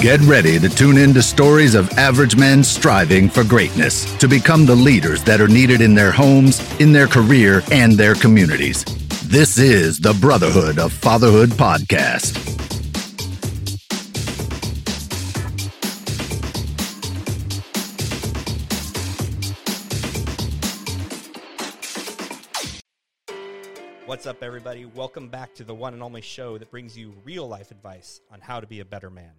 Get ready to tune in to stories of average men striving for greatness to become the leaders that are needed in their homes, in their career, and their communities. This is the Brotherhood of Fatherhood podcast. What's up, everybody? Welcome back to the one and only show that brings you real life advice on how to be a better man.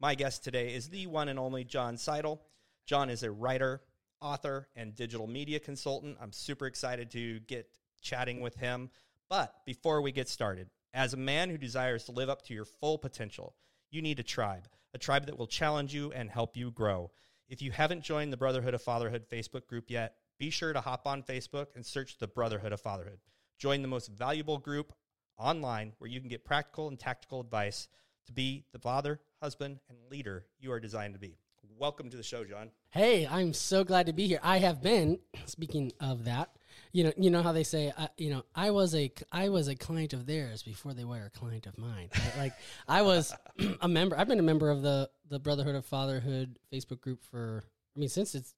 My guest today is the one and only John Seidel. John is a writer, author, and digital media consultant. I'm super excited to get chatting with him. But before we get started, as a man who desires to live up to your full potential, you need a tribe, a tribe that will challenge you and help you grow. If you haven't joined the Brotherhood of Fatherhood Facebook group yet, be sure to hop on Facebook and search the Brotherhood of Fatherhood. Join the most valuable group online where you can get practical and tactical advice to be the father, husband, and leader you are designed to be. Welcome to the show, John. Hey, I'm so glad to be here. I have been. Speaking of that, you know, you know how they say, uh, you know, I was a I was a client of theirs before they were a client of mine. Right? like I was a member. I've been a member of the the Brotherhood of Fatherhood Facebook group for. I mean, since it's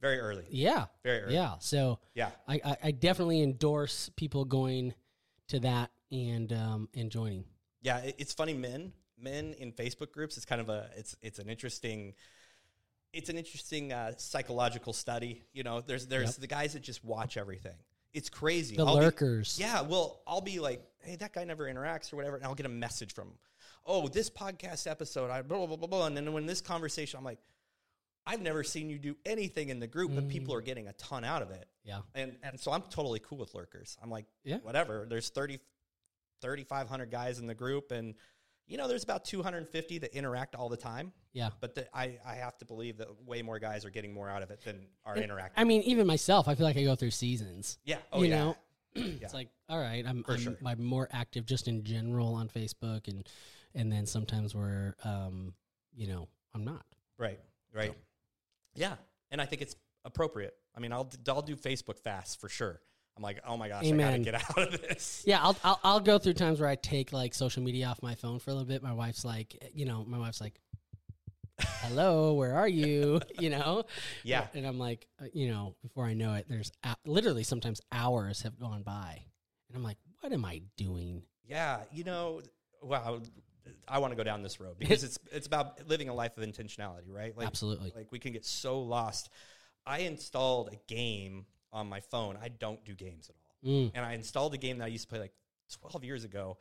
Very early. yeah, Very early. yeah. So Yeah. I, I, I definitely endorse people going to that and um and joining. Yeah, it's funny, men, men in Facebook groups. It's kind of a, it's, it's an interesting, it's an interesting uh, psychological study. You know, there's, there's Yep. the guys that just watch everything. It's crazy. The I'll be- lurkers. yeah, well, I'll be like, hey, that guy never interacts or whatever, and I'll get a message from. Oh, this podcast episode, I blah blah blah blah, blah. and then when this conversation, I'm like, I've never seen you do anything in the group, but Mm. people are getting a ton out of it. Yeah. And and so I'm totally cool with lurkers. I'm like, Yeah. whatever. There's 30 3500 guys in the group and you know, there's about 250 that interact all the time, Yeah. but the, I, I have to believe that way more guys are getting more out of it than are interacting. I mean, even myself, I feel like I go through seasons. yeah. Oh, you yeah. know, it's like all right i'm For I'm, sure. I'm more active just in general on facebook and and then sometimes where um you know i'm not Right, right. Yeah, and I think it's appropriate. I mean, I'll I'll do Facebook fast for sure. I'm like, oh my gosh, I gotta get out of this. yeah I'll, I'll i'll go through times where i take like social media off my phone for a little bit my wife's like you know my wife's like hello where are you you know Yeah, and i'm like uh, you know before i know it there's literally sometimes hours have gone by and i'm like what am i doing yeah. You know, wow. I want to go down this road because it's it's about living a life of intentionality, right? Like, Absolutely. Like we can get so lost. I installed a game on my phone. I don't do games at all, Mm. and I installed a game that I used to play like 12 years ago.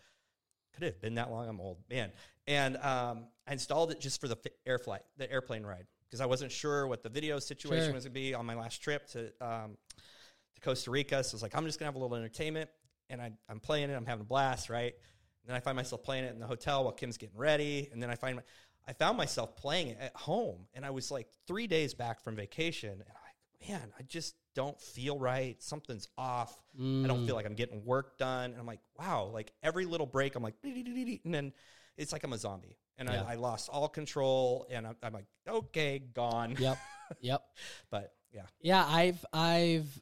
Could it have been that long? I'm old, man. And um, I installed it just for the air flight, the airplane ride, because I wasn't sure what the video situation Sure. was going to be on my last trip to um, to Costa Rica. So I was like, I'm just gonna have a little entertainment, and I, I'm playing it. I'm having a blast, right? And then I find myself playing it in the hotel while Kim's getting ready, and then I find my, I found myself playing it at home, and I was like three days back from vacation, and like, man, I just don't feel right. Something's off. I don't feel mm. like I'm getting work done, and I'm like, wow, like every little break, I'm like, and then it's like I'm a zombie, and Yeah. I, I lost all control, and I'm, I'm like, okay, gone. yep yep But yeah, Yeah, I've I've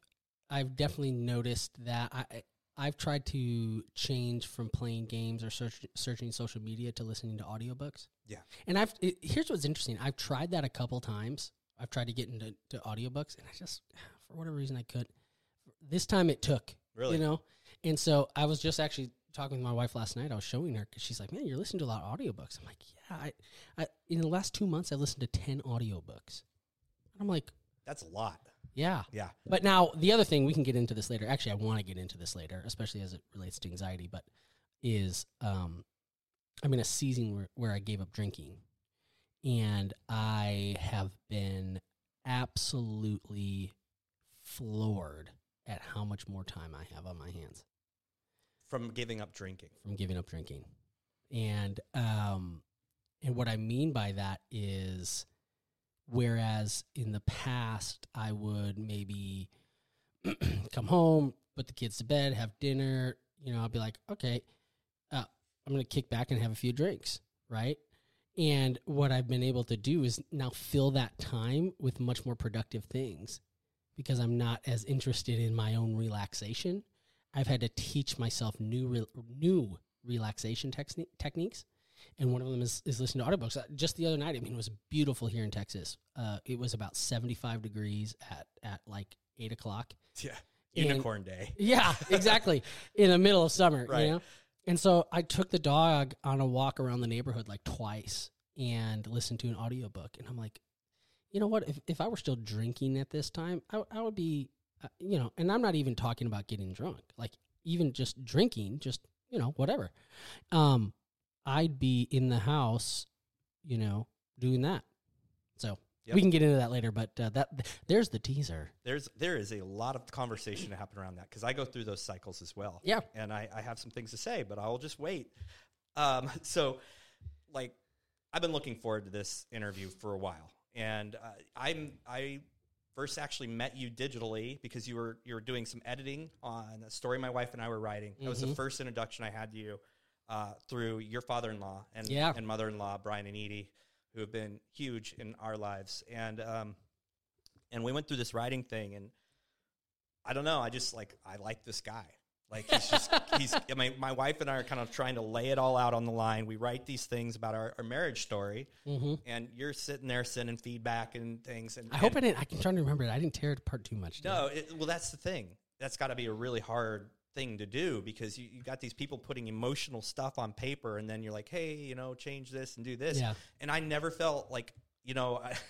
I've definitely noticed that I I- I've tried to change from playing games or search, searching social media to listening to audiobooks. Yeah. And I've it, here's what's interesting. I've tried that a couple times. I've tried to get into to audiobooks and I just for whatever reason I could. This time it took. Really? You know. And so I was just actually talking with my wife last night. I was showing her cuz she's like, "Man, you're listening to a lot of audiobooks." I'm like, "Yeah, I, I in the last 2 months I listened to 10 audiobooks." And I'm like, that's a lot. "Yeah." Yeah. But now the other thing we can get into this later. Actually, I want to get into this later, especially as it relates to anxiety. But is um, I'm in a season where where I gave up drinking, and I have been absolutely floored at how much more time I have on my hands From giving up drinking. from giving up drinking. And um and what I mean by that is whereas in the past I would maybe come home, put the kids to bed, have dinner, you know, I'll be like, okay, uh, I'm going to kick back and have a few drinks, right? And what I've been able to do is now fill that time with much more productive things because I'm not as interested in my own relaxation. I've had to teach myself new re- new relaxation techni- techniques, and one of them is, is listening to audiobooks. Uh, Just the other night, I mean, it was beautiful here in Texas. Uh, it was about 75 degrees at, at like eight o'clock. Yeah. And- Unicorn Day. Yeah, exactly. in the middle of summer, Right. you know? And so I took the dog on a walk around the neighborhood like twice and listened to an audiobook. And I'm like, you know what? If, if I were still drinking at this time, I, I would be, uh, you know, and I'm not even talking about getting drunk, like even just drinking, just, you know, whatever. Um, I'd be in the house, you know, doing that. So Yep. we can get into that later, but uh, that there's the teaser. There's there is a lot of conversation to happen around that because I go through those cycles as well. Yeah. and I, I have some things to say, but I'll just wait. Um, so, like, I've been looking forward to this interview for a while, and uh, I'm I first actually met you digitally because you were you were doing some editing on a story my wife and I were writing. That was the Mhm. first introduction I had to you uh, through your father-in-law and Yeah. and mother-in-law Brian and Edie, who have been huge in our lives, and um, and we went through this writing thing and I don't know. I just like I like this guy. Like he's just he's. I mean, my wife and I are kind of trying to lay it all out on the line. We write these things about our, our marriage story, Mm-hmm. and you're sitting there sending feedback and things. And I hope I didn't. I can try to remember it. I didn't tear it apart too much. no. It, well, that's the thing. That's got to be a really hard thing to do because you, you got these people putting emotional stuff on paper, and then you're like, hey, you know, change this and do this. Yeah. And I never felt like you know. I,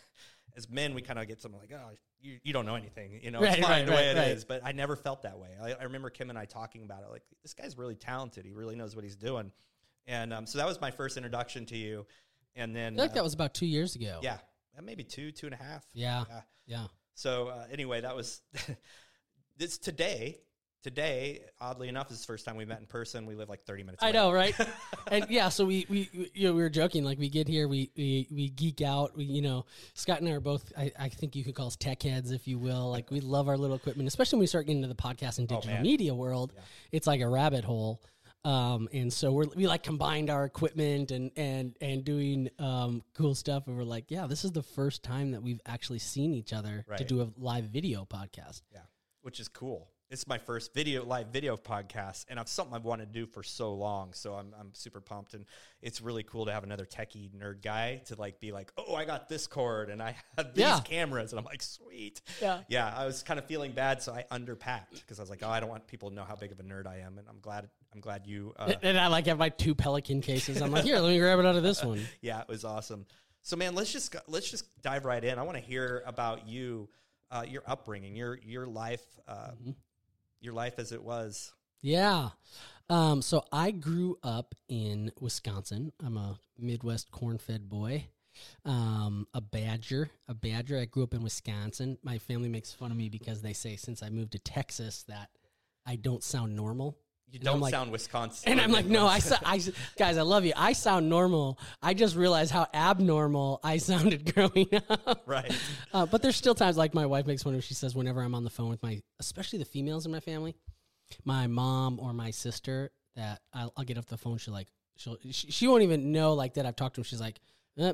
as men, we kind of get something like, "Oh, you, you don't know anything," you know. Right, it's fine right, the way right, it is, but I never felt that way. I, I remember Kim and I talking about it. Like, this guy's really talented. He really knows what he's doing. And um, so that was my first introduction to you. And then, I uh, that was about two years ago. yeah, maybe two, two and a half. Yeah. Yeah. Yeah. So uh, anyway, that was this today. Today, oddly enough, is the first time we met in person. We live like thirty minutes. I away. know, right? and yeah, so we, we, we- you know, we were joking. Like we get here, we, we, we geek out. We, you know, Scott and I are both, I, I think you could call us tech heads, if you will. Like we love our little equipment, especially when we start getting into the podcast and Oh, digital man. media world. Yeah. It's like a rabbit hole. Um, and so we're, we like combined our equipment and, and, and doing, um, cool stuff. And we're like, yeah, this is the first time that we've actually seen each other to do a live video podcast. Yeah, which is cool. It's my first video live video podcast, and it's something I've wanted to do for so long. So I'm I'm super pumped, and it's really cool to have another techie nerd guy to like be like, oh, I got this cord, and I have these Yeah. cameras, and I'm like, sweet. Yeah. Yeah, I was kind of feeling bad, so I underpacked because I was like, oh, I don't want people to know how big of a nerd I am, and I'm glad I'm glad you. Uh, And I like have my two Pelican cases. I'm like, here, let me grab it out of this one. yeah, it was awesome. So, man, let's just go- let's just dive right in. I want to hear about you, uh, your upbringing, your your life, uh, your life as it was. Yeah. Um, so I grew up in Wisconsin. I'm a Midwest corn fed boy. Um, a badger, a badger. I grew up in Wisconsin. My family makes fun of me because they say since I moved to Texas that I don't sound normal. You don't like- sound Wisconsin. And I'm like, no, I, I, guys, I love you. I sound normal. I just realized how abnormal I sounded growing up. right. Uh, but there's still times like my wife makes fun of. She says whenever I'm on the phone with my, especially the females in my family, my mom or my sister, that I'll, I'll get off the phone. She like she'll she, she won't even know like that I've talked to him. She's like,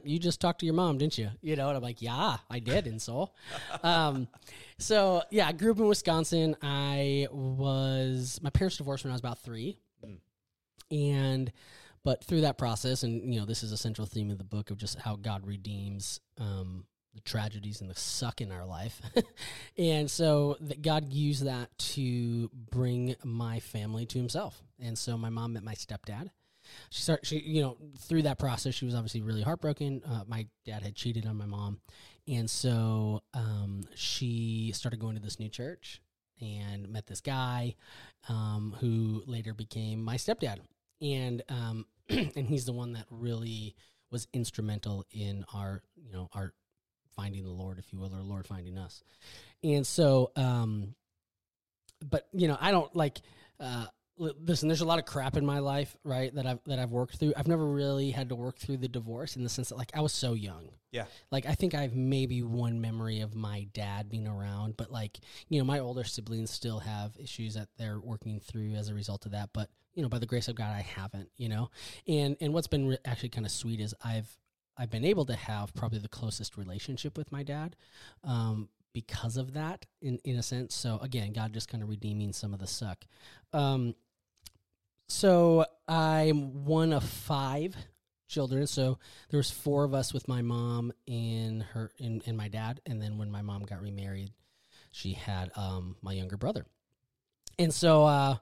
"You just talked to your mom, didn't you?" You know, and I'm like, "Yeah, I did." And so, um, so yeah, I grew up in Wisconsin. I was my parents divorced when I was about three, Mm. and but through that process, and you know, this is a central theme of the book of just how God redeems um, the tragedies and the suck in our life, and so that God used that to bring my family to Himself. And so my mom met my stepdad. She started, she you know, through that process, she was obviously really heartbroken. Uh, my dad had cheated on my mom, and so um, she started going to this new church and met this guy um, who later became my stepdad and um, and he's the one that really was instrumental in our you know our finding the Lord, if you will, or Lord finding us. And so, um, but you know, I don't like. Uh, listen, there's a lot of crap in my life, right? That I've that I've worked through. I've never really had to work through the divorce in the sense that, like, I was so young. Yeah. Like, I think I have maybe one memory of my dad being around, but like, you know, my older siblings still have issues that they're working through as a result of that. But you know, by the grace of God, I haven't. You know, and and what's been re- actually kind of sweet is I've I've been able to have probably the closest relationship with my dad um, because of that, in in a sense. So again, God just kind of redeeming some of the suck. Um, so I'm one of five children. So there was four of us with my mom and her and, and my dad. And then when my mom got remarried, she had um, my younger brother. And so uh,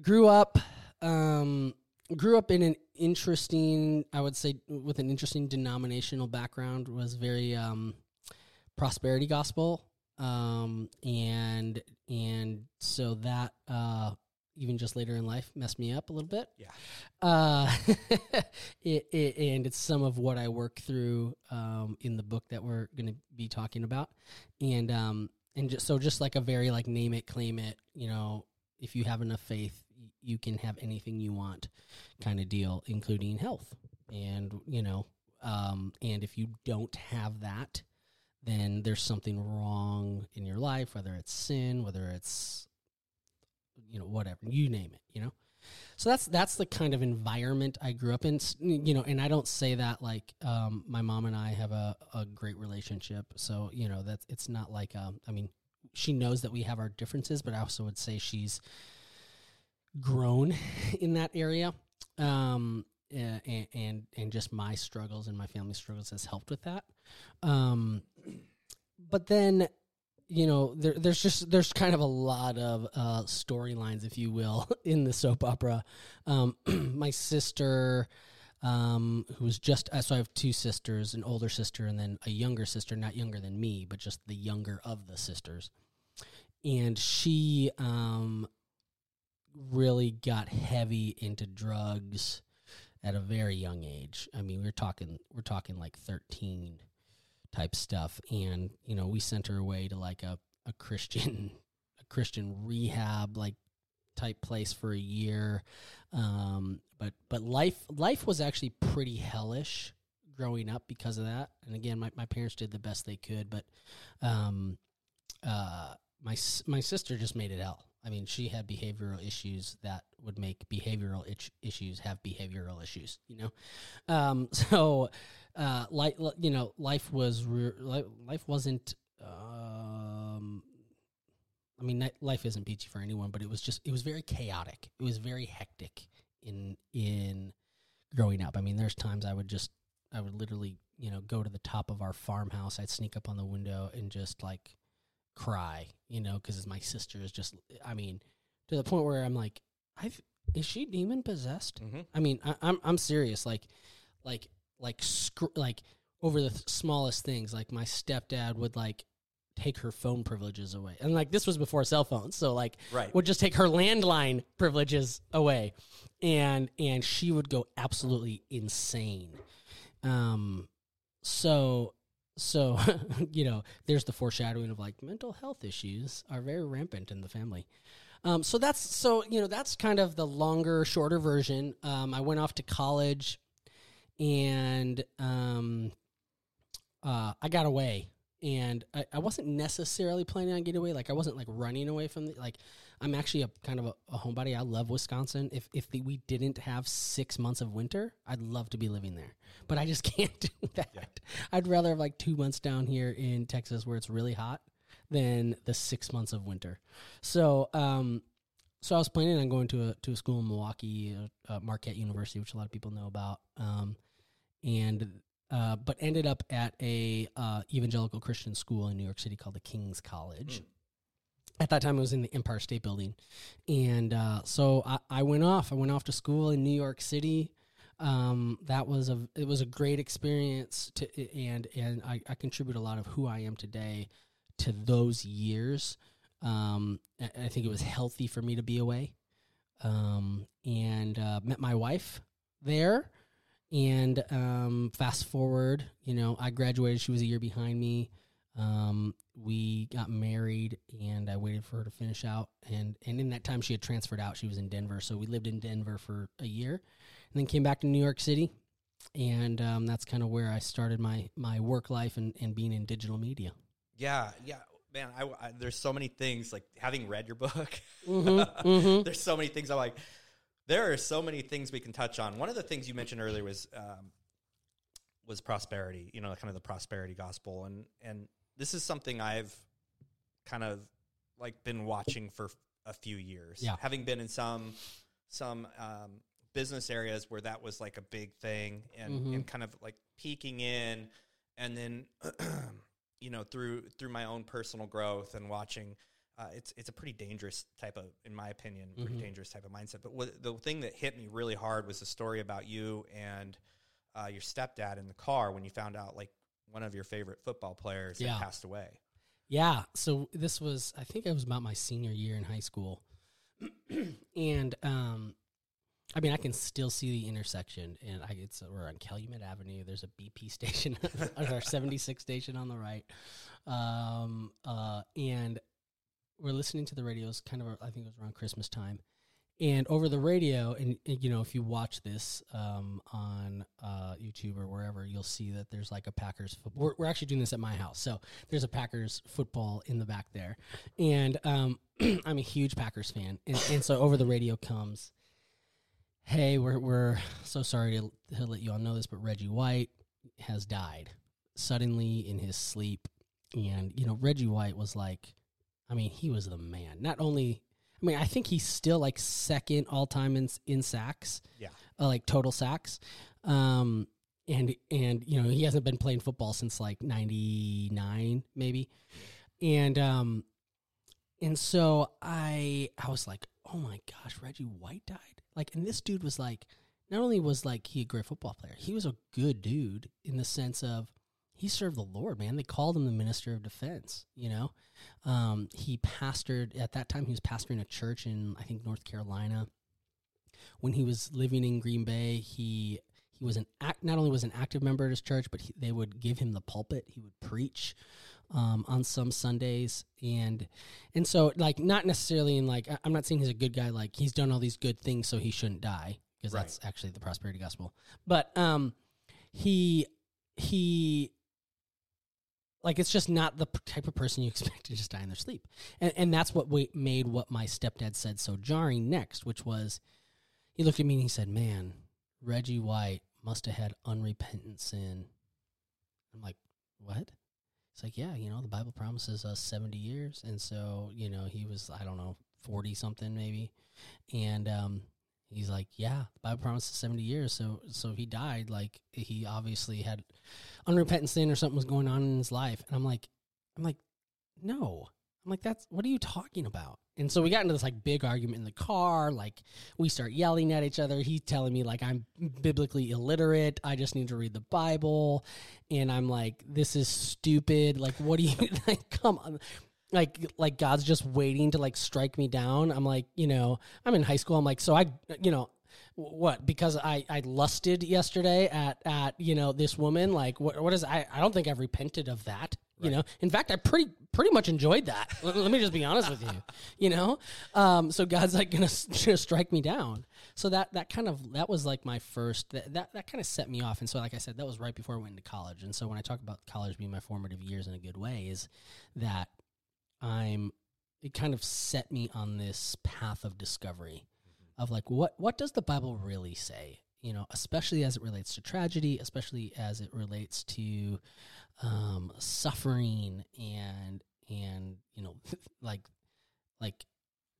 grew up um, grew up in an interesting, I would say, with an interesting denominational background. Was very um, prosperity gospel, um, and and so that uh, even just later in life messed me up a little bit. Yeah. Uh, it, it, and it's some of what I work through um, in the book that we're going to be talking about, and um, and just, so just like a very like name it, claim it. You know, if you have enough faith, you can have anything you want, kind of deal, including health. And you know, um, and if you don't have that, then there's something wrong in your life, whether it's sin, whether it's you know whatever you name it you know? So that's that's the kind of environment i grew up in. You know and i don't say that like um, my mom and i have a, a great relationship. So you know that it's not like um, i mean she knows that we have our differences but i also would say she's grown in that area. Um, and, and and just my struggles and my family struggles has helped with that um, but then you know, there, there's just there's kind of a lot of uh, storylines, if you will, in the soap opera. Um, my sister, um, who was just uh, so I have two sisters, an older sister and then a younger sister, not younger than me, but just the younger of the sisters. And she um, really got heavy into drugs at a very young age. I mean, we're talking we're talking like thirteen type stuff. And you know we sent her away to like a, a christian a christian rehab like type place for a year. Um, but but life life was actually pretty hellish growing up because of that. And again my, my parents did the best they could but um, uh, my my sister just made it hell. I mean, she had behavioral issues that would make behavioral itch- issues have behavioral issues. You know, um, so uh, like you know, life was re- life wasn't. Um, I mean, life isn't peachy for anyone, but it was just it was very chaotic. It was very hectic in in growing up. I mean, there's times I would just I would literally you know go to the top of our farmhouse. I'd sneak up on the window and just like cry, you know, because my sister is just. I mean, to the point where I'm like, I've is she demon possessed? Mm-hmm. I mean, I, I'm I'm serious. Like, like like sc- like over the th- smallest things. Like my stepdad would like take her phone privileges away, and like this was before cell phones, so like right. would just take her landline privileges away, and and she would go absolutely insane. Um, so so you know, there's the foreshadowing of like mental health issues are very rampant in the family. Um, so that's so you know that's kind of the longer, shorter version. Um, I went off to college and um, uh, I got away. And I, I, wasn't necessarily planning on getting away. Like I wasn't like running away from the like. I'm actually a kind of a, a homebody. I love Wisconsin. If if the, we didn't have six months of winter, I'd love to be living there. But I just can't do that. Yeah. I'd rather have like two months down here in Texas where it's really hot than the six months of winter. So um, so I was planning on going to a to a school in Milwaukee, uh, Marquette University, which a lot of people know about. Um, and uh, but ended up at a uh, evangelical Christian school in New York City called the King's College. Mm. At that time, it was in the Empire State Building, and uh, so I, I, went off. I went off to school in New York City. Um, that was a it was a great experience to and and I, I contribute a lot of who I am today to those years. Um, I, I think it was healthy for me to be away, um, and uh, met my wife there and um, fast forward, you know, I graduated. She was a year behind me. Um, we got married, and I waited for her to finish out. And and in that time, she had transferred out. She was in Denver, so we lived in Denver for a year, and then came back to New York City. And um, that's kind of where I started my my work life and, and being in digital media. Yeah, yeah man, I, I, there's so many things like having read your book. Mm-hmm, mm-hmm. there's so many things I'm like, there are so many things we can touch on. One of the things you mentioned earlier was um, was prosperity. You know, kind of the prosperity gospel, and and this is something I've kind of like been watching for a few years. Yeah. having been in some some um, business areas where that was like a big thing and, Mhm. and kind of like peeking in and then you know through through my own personal growth and watching uh, it's it's a pretty dangerous type of in my opinion pretty Mhm. dangerous type of mindset but what, the thing that hit me really hard was the story about you and uh, your stepdad in the car when you found out like one of your favorite football players Yeah. had passed away Yeah. So this was, I think it was about my senior year in high school. and, um, I mean, I can still see the intersection, and I, it's we're on Calumet Avenue. There's a BP station, our 76 station on the right, um, uh, and we're listening to the radios. Kind of, I think it was around Christmas time, and over the radio, and, and, you know, if you watch this um, on uh, YouTube or wherever, you'll see that there's like a Packers. Football. We're, we're actually doing this at my house, so there's a Packers football in the back there, and um, I'm a huge Packers fan, and, and so over the radio comes, "Hey, we're we're so sorry to, to let you all know this, but Reggie White has died suddenly in his sleep." And you know, Reggie White was like, I mean, he was the man. Not only, I mean, I think he's still like second all time in in sacks, yeah uh, like total sacks. Um, and and you know he hasn't been playing football since like '99 maybe, and um, and so I I was like, oh my gosh, Reggie White died. Like, and this dude was like, not only was like he a great football player, he was a good dude in the sense of he served the Lord, man. They called him the minister of defense. You know, um, he pastored at that time. He was pastoring a church in I think North Carolina. When he was living in Green Bay, he he was an act. Not only was an active member at his church, but he, they would give him the pulpit. He would preach um, on some Sundays, and and so like not necessarily in like I'm not saying he's a good guy. Like he's done all these good things, so he shouldn't die because Right. that's actually the prosperity gospel. But um, he he like it's just not the type of person you expect to just die in their sleep. And, and that's what we made what my stepdad said so jarring next which was he looked at me and he said man reggie white must have had unrepentant sin. I'm like what? It's like yeah you know the bible promises us 70 years. And so you know he was i don't know 40 something maybe. And um he's like yeah the bible promises 70 years so so he died like he obviously had unrepentant sin or something was going on in his life. And I'm like, I'm like, no. I'm like, that's what are you talking about? And so we got into this like big argument in the car. Like we start yelling at each other. He's telling me like I'm biblically illiterate. I just need to read the Bible. And I'm like, this is stupid. Like, what do you like? Come on. Like, like God's just waiting to like strike me down. I'm like, you know, I'm in high school. I'm like, so I, you know, what? Because I I lusted yesterday at at you know this woman like what what is I I don't think I've repented of that you know? In fact I pretty pretty much enjoyed that. Let, let me just be honest with you you know? Um so God's like gonna, gonna strike me down. So that that kind of that was like my first that that, that kind of set me off. And so like I said that was right before I went into college. And so when I talk about college being my formative years in a good way is that I'm it kind of set me on this path of discovery of like what what does the Bible really say? You know, especially as it relates to tragedy, especially as it relates to um, suffering and and you know like like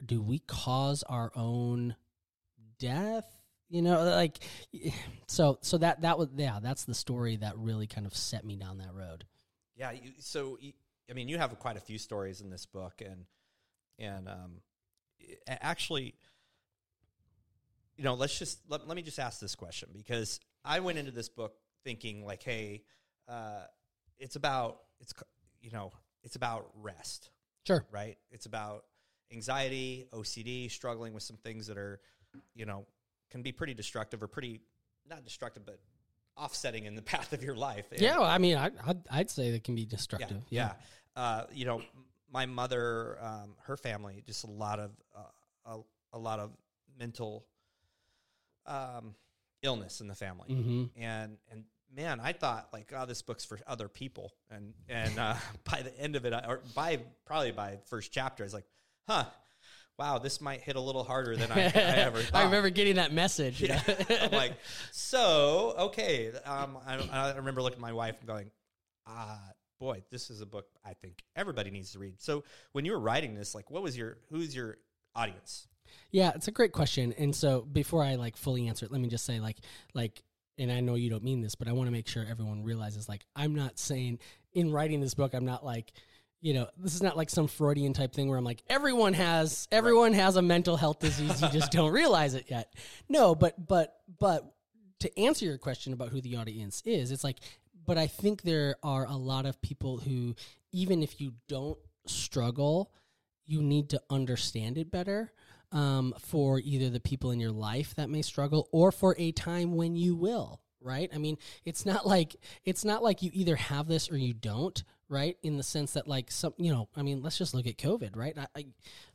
do we cause our own death? You know, like so so that that was yeah that's the story that really kind of set me down that road. Yeah. So, I mean, you have quite a few stories in this book, and and um, actually, you know, let's just let, let me just ask this question because I went into this book thinking like, hey, uh, it's about it's you know it's about rest, Sure. right? It's about anxiety, OCD, struggling with some things that are, you know, can be pretty destructive or pretty not destructive, but offsetting in the path of your life. And- Yeah, well, I mean, I, I'd, I'd say that can be yeah, destructive. yeah. Uh, you know, my mother, um, her family, just a lot of uh, a, a lot of mental um, illness in the family, hmm and and man, I thought like, oh, this book's for other people, and and uh, by the end of it, or by probably by first chapter, I was like, huh. Wow, this might hit a little harder than I, I ever thought. I remember getting that message. Yeah. I'm like, so okay. Um, I, I remember looking at my wife and going, ah, boy, this is a book I think everybody needs to read. So when you were writing this, like, what was your who's your audience? Yeah, it's a great question. And so before I like fully answer it, let me just say like like and I know you don't mean this, but I want to make sure everyone realizes like I'm not saying in writing this book I'm not like you know, this is not like some Freudian type thing where I'm like everyone has everyone has a mental health disease you just don't realize it yet. No, but but but to answer your question about who the audience is, it's like but I think there are a lot of people who even if you don't struggle, you need to understand it better um, for either the people in your life that may struggle or for a time when you will right? I mean it's not like it's not like you either have this or you don't right? In the sense that like some you know i mean let's just look at covid right? I i,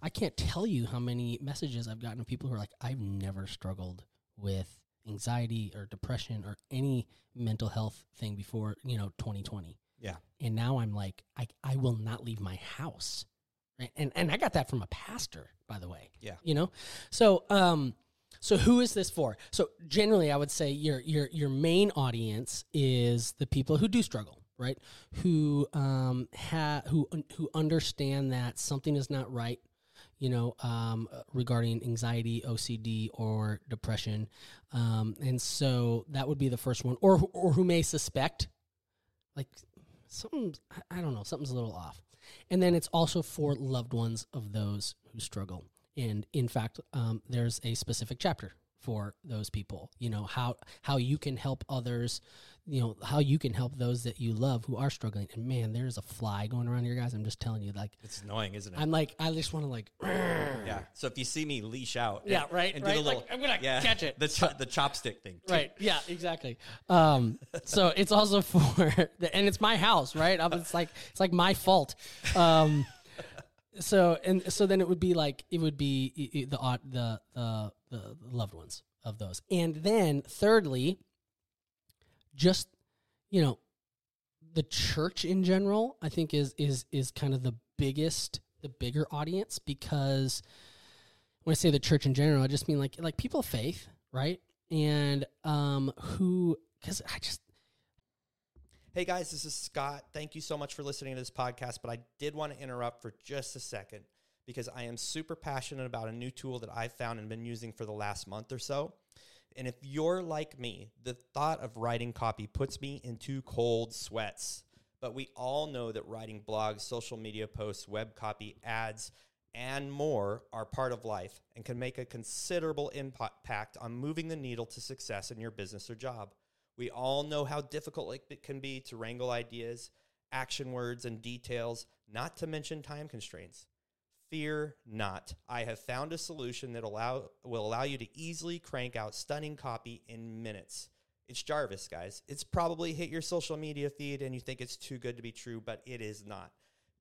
I can't tell you how many messages i've gotten of people who are like i've never struggled with anxiety or depression or any mental health thing before you know 2020 Yeah. and now i'm like i i will not leave my house. Right? And and i got that from a pastor by the way. Yeah. you know? So um so who is this for? So generally i would say your your your main audience is the people who do struggle right? Who um ha who who understand that something is not right you know um regarding anxiety ocd or depression. Um and so that would be the first one. Or or who may suspect like something I- don't know something's a little off. And then it's also for loved ones of those who struggle. And in fact um, there's a specific chapter for those people you know how how you can help others you know how you can help those that you love who are struggling. And man there's a fly going around here guys. I'm just telling you like It's annoying, isn't it? i'm like i just want to like yeah. So if you see me leash out, Yeah, right, and right, do the like, little, I'm gonna yeah, catch it. the cho- the chopstick thing, right. Yeah exactly. Um so it's also for the, and it's my house right? Um, it's like it's like my fault. Um so and so then it would be like it would be the the the the loved ones of those. And then thirdly just you know the church in general i think is is is kind of the biggest the bigger audience because when i say the church in general i just mean like like people of faith right? And um who because i just Hey guys, this is Scott. Thank you so much for listening to this podcast, but I did want to interrupt for just a second because I am super passionate about a new tool that I've found and been using for the last month or so. And if you're like me, the thought of writing copy puts me into cold sweats. But we all know that writing blogs, social media posts, web copy, ads, and more are part of life and can make a considerable impact on moving the needle to success in your business or job. We all know how difficult it can be to wrangle ideas, action words, and details, not to mention time constraints. Fear not. I have found a solution that allow, will allow you to easily crank out stunning copy in minutes. It's Jarvis, guys. It's probably hit your social media feed and you think it's too good to be true, but it is not.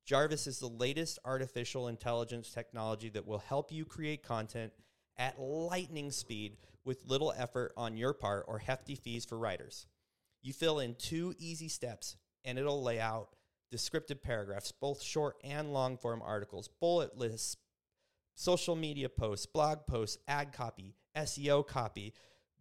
Jarvis is the latest artificial intelligence technology that will help you create content at lightning speed with little effort on your part or hefty fees for writers. You fill in two easy steps and it'll lay out descriptive paragraphs, both short and long form articles, bullet lists, social media posts, blog posts, ad copy, SEO copy,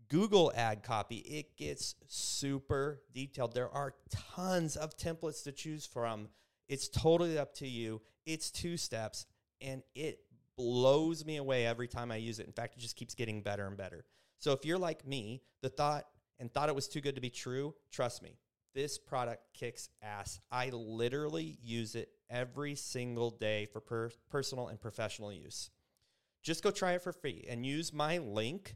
Google ad copy. It gets super detailed. There are tons of templates to choose from. It's totally up to you. It's two steps and it blows me away every time I use it. In fact, it just keeps getting better and better. So if you're like me, the thought and thought it was too good to be true, trust me, this product kicks ass. I literally use it every single day for per- personal and professional use. Just go try it for free and use my link.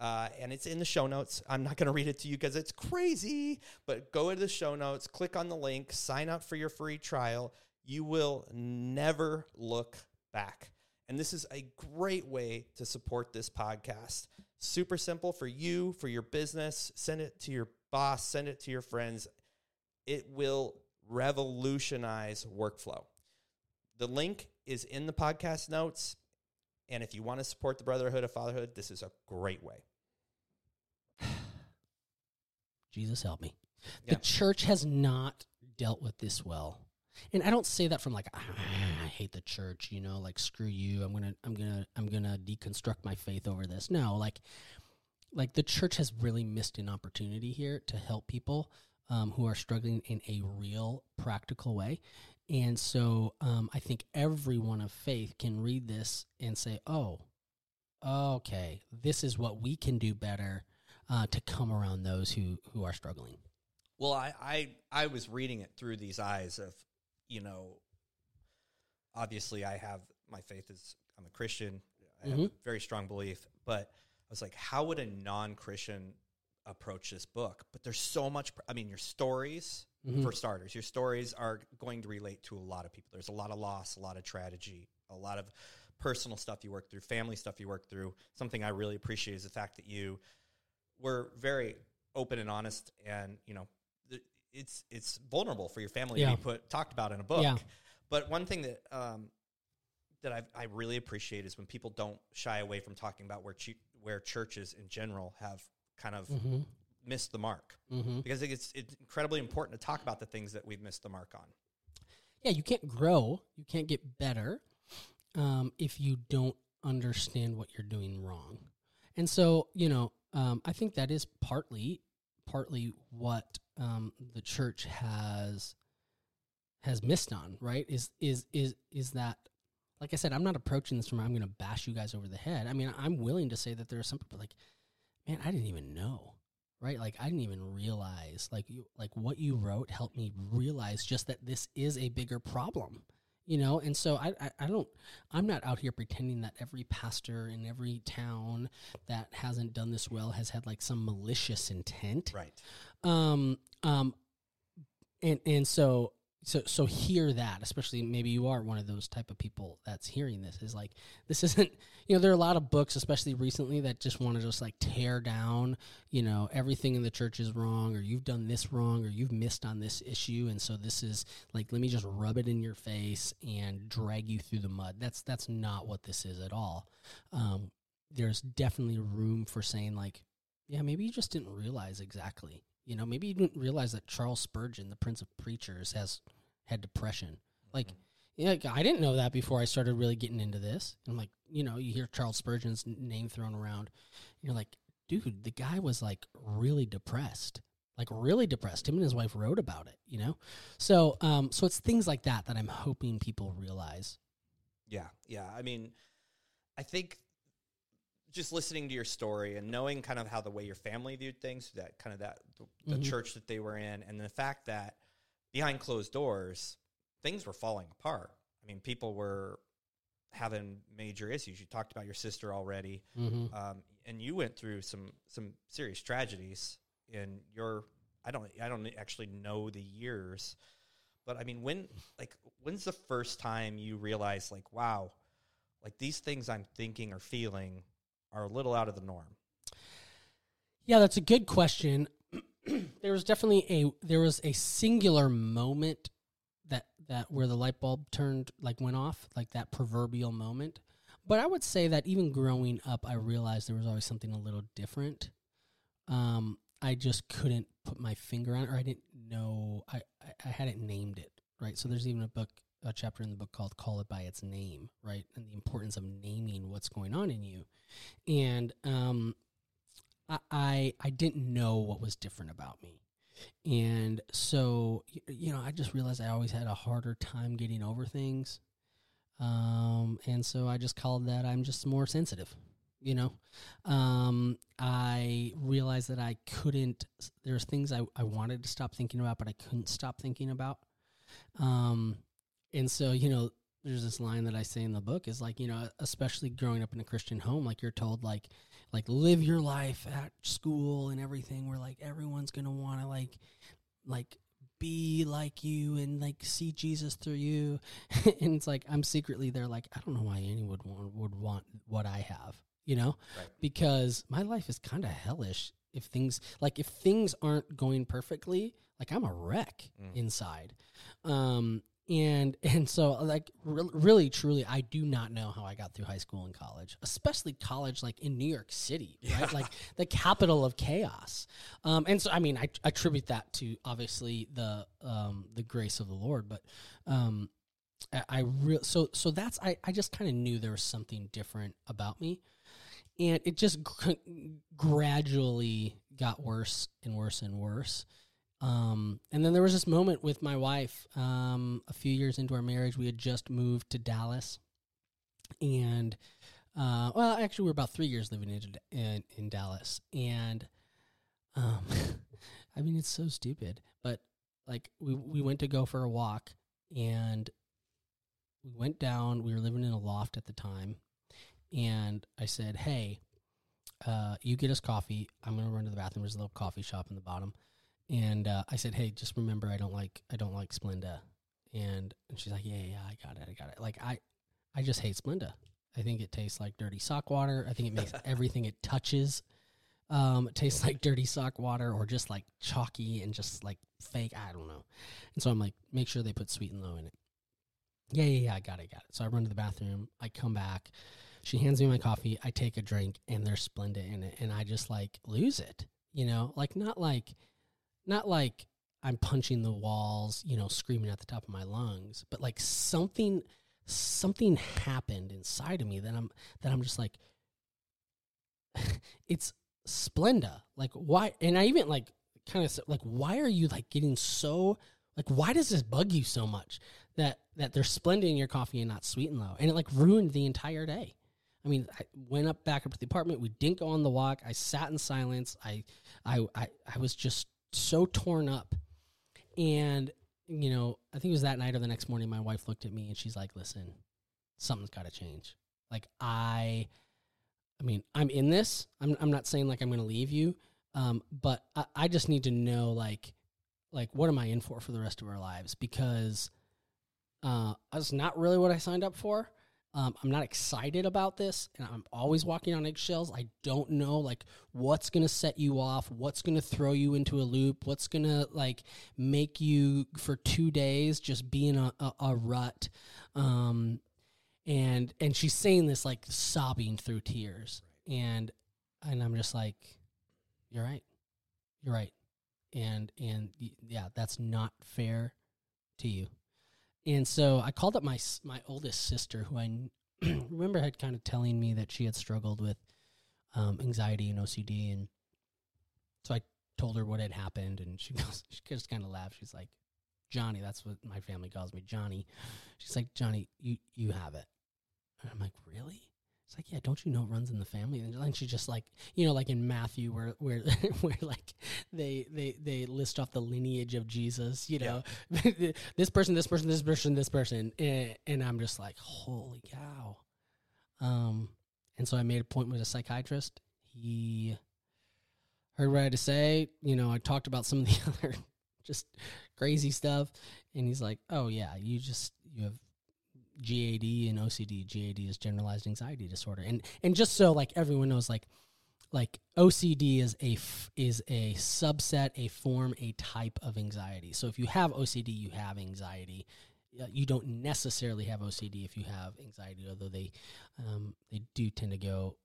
Uh, and it's in the show notes. I'm not going to read it to you because it's crazy, but go to the show notes, click on the link, sign up for your free trial. You will never look back. And this is a great way to support this podcast. Super simple for you, for your business. Send it to your boss, send it to your friends. It will revolutionize workflow. The link is in the podcast notes. And if you want to support the Brotherhood of Fatherhood, this is a great way. jesus help me Yeah. the church has not dealt with this well and i don't say that from like "Ah, i hate the church you know like screw you. I'm gonna i'm gonna i'm gonna deconstruct my faith over this. No like like the church has really missed an opportunity here to help people um, who are struggling in a real practical way. And so um, i think everyone of faith can read this and say oh okay, this is what we can do better uh, to come around those who who are struggling. Well, I, I I was reading it through these eyes of, you know, obviously I have my faith is I'm a Christian. I have a mm-hmm. very strong belief, but I was like, how would a non-Christian approach this book? But there's so much. I mean, your stories, mm-hmm. for starters, your stories are going to relate to a lot of people. There's a lot of loss, a lot of tragedy, a lot of personal stuff you work through, family stuff you work through. Something I really appreciate is the fact that you were very open and honest, and you know, it's it's vulnerable for your family Yeah. to be put talked about in a book. Yeah. But one thing that um, that I've, I really appreciate is when people don't shy away from talking about where ch- where churches in general have kind of Mm-hmm. missed the mark because I think it's it's incredibly important to talk about the things that we've missed the mark on. Yeah, you can't grow, you can't get better um, if you don't understand what you're doing wrong. And so, you know, um, I think that is partly partly what um, the church has has missed on. Right? Is is is is that like I said, I'm not approaching this from I'm going to bash you guys over the head. I mean, I'm willing to say that there are some people like, man, I didn't even know, right? Like I didn't even realize, like you, like what you wrote helped me realize just that this is a bigger problem, you know. And so I, I, I don't, I'm not out here pretending that every pastor in every town that hasn't done this well has had like some malicious intent, Right. Um, um, and and so so so hear that, especially maybe you are one of those type of people that's hearing this is like this isn't you know there are a lot of books, especially recently, that just want to just like tear down you know everything in the church is wrong or you've done this wrong or you've missed on this issue, and so this is like let me just rub it in your face and drag you through the mud. That's that's not what this is at all. Um, there's definitely room for saying like yeah, maybe you just didn't realize exactly. You know, maybe you didn't realize that Charles Spurgeon, the Prince of Preachers, has had depression. Like, yeah, like, I didn't know that before I started really getting into this. And like, you know, you hear Charles Spurgeon's name thrown around. You're like, dude, the guy was like really depressed, like really depressed. Him and his wife wrote about it. You know, so um, so it's things like that that I'm hoping people realize. Yeah, yeah. I mean, I think just listening to your story and knowing kind of how the way your family viewed things, that kind of that the, the Mhm. church that they were in, and the fact that behind closed doors things were falling apart. I mean, people were having major issues. You talked about your sister already, Mm-hmm. um, and you went through some some serious tragedies in your. I don't. I don't actually know the years, but I mean, when like when's the first time you realize like, wow, like these things I'm thinking or feeling are a little out of the norm. Yeah, that's a good question. there was definitely a there was a singular moment that that where the light bulb turned like went off, like that proverbial moment. But I would say that even growing up, I realized there was always something a little different. Um, I just couldn't put my finger on it, or I didn't know. I, I, I hadn't named it right. So there's even a book, a chapter in the book called "Call It by Its Name," right, and the importance of naming what's going on in you. And um, I, I didn't know what was different about me. And so, you know, I just realized I always had a harder time getting over things. Um, and so I just called that I'm just more sensitive, you know. Um, I realized that I couldn't, there's things I, I wanted to stop thinking about, but I couldn't stop thinking about. Um, and so, you know, there's this line that I say in the book is like, you know, especially growing up in a Christian home, like you're told, like, like live your life at school and everything where like everyone's gonna want to like like be like you and like see Jesus through you and it's like I'm secretly there like I don't know why anyone would want, would want what I have you know Right. because my life is kind of hellish if things like if things aren't going perfectly like I'm a wreck Mm. inside um and and so like re- really truly i do not know how i got through high school and college especially college like in new york city right? Like the capital of chaos. Um and so i mean i attribute that to obviously the um the grace of the lord but um i, I real so so that's i i just kind of knew there was something different about me and it just gr- gradually got worse and worse and worse um, and then there was this moment with my wife. Um, a few years into our marriage, we had just moved to Dallas, and Uh, well, actually, we're about three years living in in, in Dallas, and um, I mean, it's so stupid, but like we we went to go for a walk, and we went down. We were living in a loft at the time, and I said, "Hey, uh, you get us coffee. I'm gonna run to the bathroom. There's a little coffee shop in the bottom." And uh, I said, "Hey, just remember, I don't like I don't like Splenda." And and she's like, "Yeah, yeah, I got it, I got it." Like I, I just hate Splenda. I think it tastes like dirty sock water. I think it makes everything it touches um, it tastes like dirty sock water or just like chalky and just like fake. I don't know. And so I'm like, make sure they put sweet and low in it. Yeah, yeah, yeah. I got it, got it. So I run to the bathroom. I come back. She hands me my coffee. I take a drink and there's Splenda in it. And I just like lose it, you know, like not like, not like I'm punching the walls, you know, screaming at the top of my lungs, but like something, something happened inside of me that I'm, that I'm just like, it's Splenda. Like why? And I even like kind of like why are you like getting so like why does this bug you so much that that there's Splenda in your coffee and not sweet and low? And it like ruined the entire day. I mean, I went up back up to the apartment. We didn't go on the walk. I sat in silence. I I I, I was just so torn up. And you know, I think it was that night or the next morning. My wife looked at me and she's like, "Listen, something's got to change." Like I I mean, I'm in this. I'm I'm not saying like I'm going to leave you, um, but I, I just need to know like like what am I in for for the rest of our lives because uh, that's not really what I signed up for. Um, I'm not excited about this, and I'm always walking on eggshells. I don't know like what's gonna set you off, what's gonna throw you into a loop, what's gonna like make you for two days just be in a, a, a rut. Um, and and she's saying this like sobbing through tears and and i'm just like you're right you're right and and yeah that's not fair to you and so i called up my my oldest sister who i remember had kind of telling me that she had struggled with um, anxiety and ocd and so i told her what had happened and she goes she just kind of laughed. She's like johnny that's what my family calls me johnny. She's like johnny you you have it. And I'm like, really? It's like, yeah, don't you know it runs in the family? And she just like, you know, like in Matthew, where where where like they they they list off the lineage of Jesus, you know, yeah. this person, this person, this person, this person, and, and I'm just like, holy cow. Um, and so I made a point with a psychiatrist. He heard what I had to say. You know, I talked about some of the other just crazy stuff, and he's like, "Oh yeah, you just you have GAD and OCD. GAD is generalized anxiety disorder, and and just so like everyone knows, like like OCD is a f- is a subset, a form, a type of anxiety. So if you have OCD, you have anxiety. You don't necessarily have OCD if you have anxiety, although they um, they do tend to go.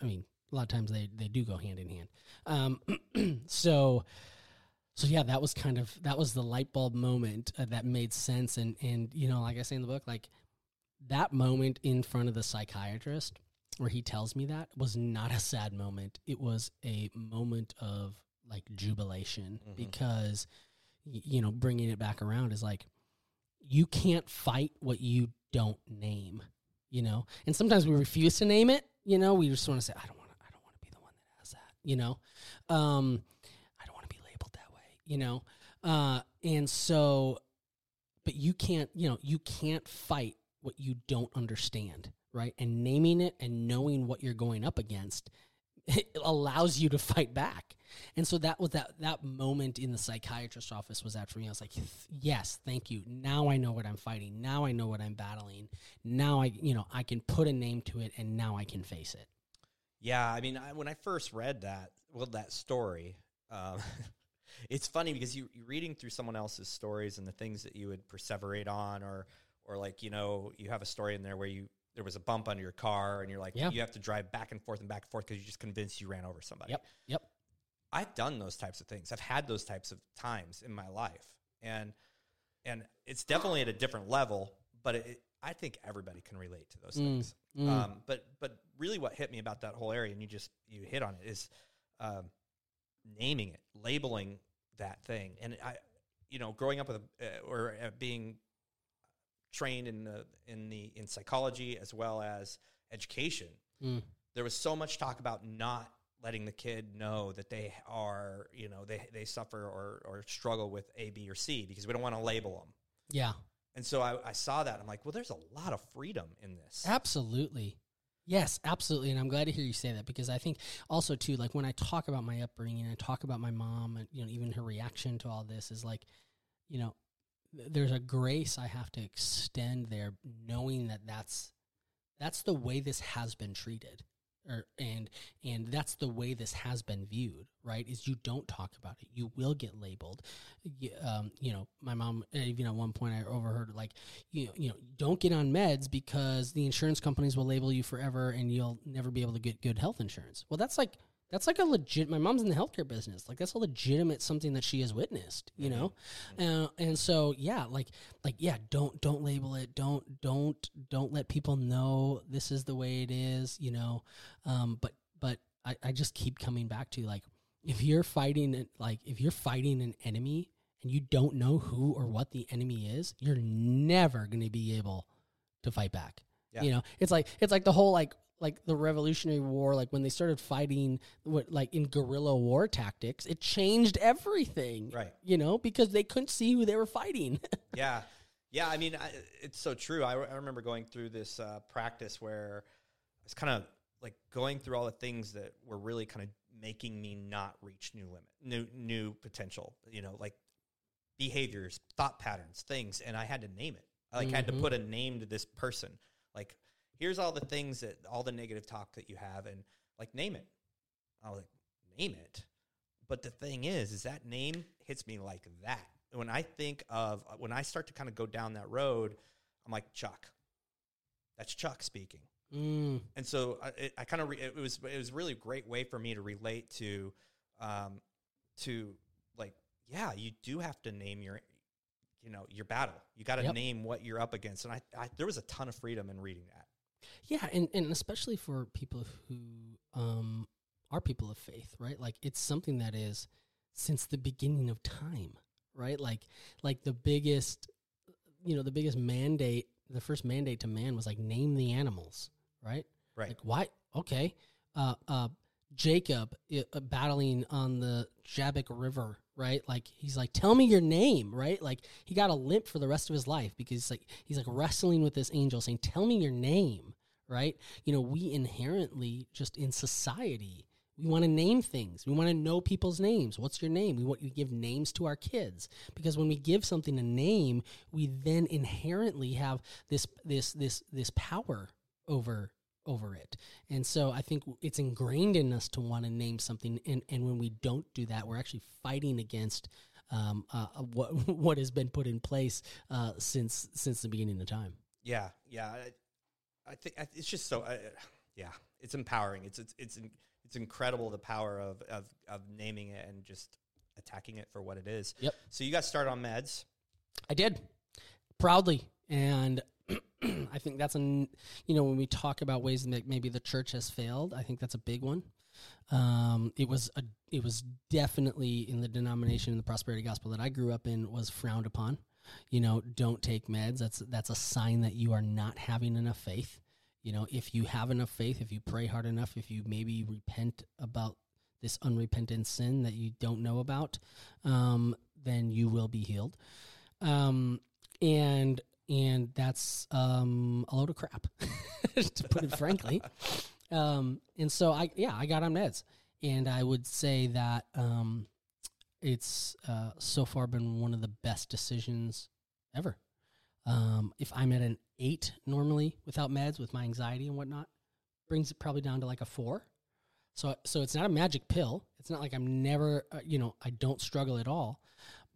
I mean, a lot of times they they do go hand in hand. Um, so so yeah, that was kind of that was the light bulb moment uh, that made sense, and and you know, like I say in the book, like that moment in front of the psychiatrist where he tells me that was not a sad moment. It was a moment of like jubilation mm-hmm. because, you know, bringing it back around is like, you can't fight what you don't name, you know? And sometimes we refuse to name it, you know? We just want to say, I don't want to, I don't want to be the one that has that, you know? Um, I don't want to be labeled that way, you know? Uh, and so, but you can't, you know, you can't fight what you don't understand, right? And naming it and knowing what you're going up against it allows you to fight back. And so that was that that moment in the psychiatrist's office was that for me. I was like, yes, thank you. Now I know what I'm fighting. Now I know what I'm battling. Now I, you know, I can put a name to it, and now I can face it. Yeah, I mean, I, when I first read that, well, that story, um, it's funny because you, you're reading through someone else's stories and the things that you would perseverate on, or or like you know you have a story in there where you there was a bump under your car and you're like yeah. you have to drive back and forth and back and forth because you just convinced you ran over somebody. Yep. Yep. I've done those types of things. I've had those types of times in my life, and and it's definitely at a different level. But it, I think everybody can relate to those mm, things. Mm. Um, but but really, what hit me about that whole area, and you just you hit on it, is um, naming it, labeling that thing, and I, you know, growing up with a, uh, or uh, being trained in the in the in psychology as well as education, Mm. there was so much talk about not letting the kid know that they are, you know, they, they suffer or, or struggle with A, B, or C because we don't want to label them. Yeah, And so I, I saw that. I'm like, well, there's a lot of freedom in this. absolutely. Yes, absolutely. And I'm glad to hear you say that because I think also too, like when I talk about my upbringing, I talk about my mom and you know even her reaction to all this is like, you know, there's a grace I have to extend there, knowing that that's that's the way this has been treated. Or, and and that's the way this has been viewed, right? Is you don't talk about it, you will get labeled. Y- Um, you know, my mom even at one point I overheard like, you know, you know, don't get on meds because the insurance companies will label you forever and you'll never be able to get good health insurance. Well, that's like that's like a legit. My mom's in the healthcare business. Like that's a legitimate something that she has witnessed. You know, uh, and so yeah, like like yeah, don't don't label it. Don't don't don't let people know this is the way it is. You know, um, but but I, I just keep coming back to like if you're fighting like if you're fighting an enemy and you don't know who or what the enemy is, you're never going to be able to fight back. Yeah. You know, it's like it's like the whole like like the Revolutionary War, like when they started fighting what like in guerrilla war tactics, it changed everything. Right. You know, because they couldn't see who they were fighting. yeah yeah i mean I, it's so true I, I remember going through this uh, practice where it's kind of like going through all the things that were really kind of making me not reach new limit new new potential you know like behaviors thought patterns things and i had to name it i like had to Mhm. put a name to this person like here's all the things that all the negative talk that you have and like name it. I was like name it. But the thing is is that name hits me like that. When i think of when i start to kind of go down that road i'm like chuck. That's chuck speaking. Mm, and so I, it, I kind of re- it was it was really a great way for me to relate to um to like yeah you do have to name your you know your battle. You got to Yep. name what you're up against. And I, I there was a ton of freedom in reading that yeah, and and especially for people who um are people of faith, right? Like it's something that is since the beginning of time, right? Like like the biggest you know, the biggest mandate, the first mandate to man was like name the animals, right? right Like why? Okay, uh, uh, Jacob uh, battling on the Jabbok River, right? Like he's like, tell me your name, right? Like he got a limp for the rest of his life because like he's like wrestling with this angel, saying, "Tell me your name," right? You know, we inherently just in society. We want to name things. We want to know people's names. What's your name? We want we give names to our kids because when we give something a name, we then inherently have this this this this power over over it. And so I think it's ingrained in us to want to name something. And, and when we don't do that, we're actually fighting against um, uh, uh, what what has been put in place uh, since since the beginning of time. yeah yeah i, I think it's just so uh, yeah it's empowering it's it's it's, it's incredible the power of, of of naming it and just attacking it for what it is Yep. so you got started on meds I did proudly, and I think that's an you know when we talk about ways that maybe the church has failed, I think that's a big one. Um, it was a it was definitely in the denomination in the prosperity gospel that I grew up in was frowned upon. You know, don't take meds. That's that's a sign that you are not having enough faith. You know, if you have enough faith, if you pray hard enough, if you maybe repent about this unrepentant sin that you don't know about, um, then you will be healed. Um, and and that's um, a load of crap, to put it frankly. Um, and so I yeah I got on meds, and I would say that um, it's uh, so far been one of the best decisions ever. Um, if I'm at an eight normally without meds with my anxiety and whatnot, brings it probably down to like a four. So so it's not a magic pill. It's not like I'm never uh, you know I don't struggle at all,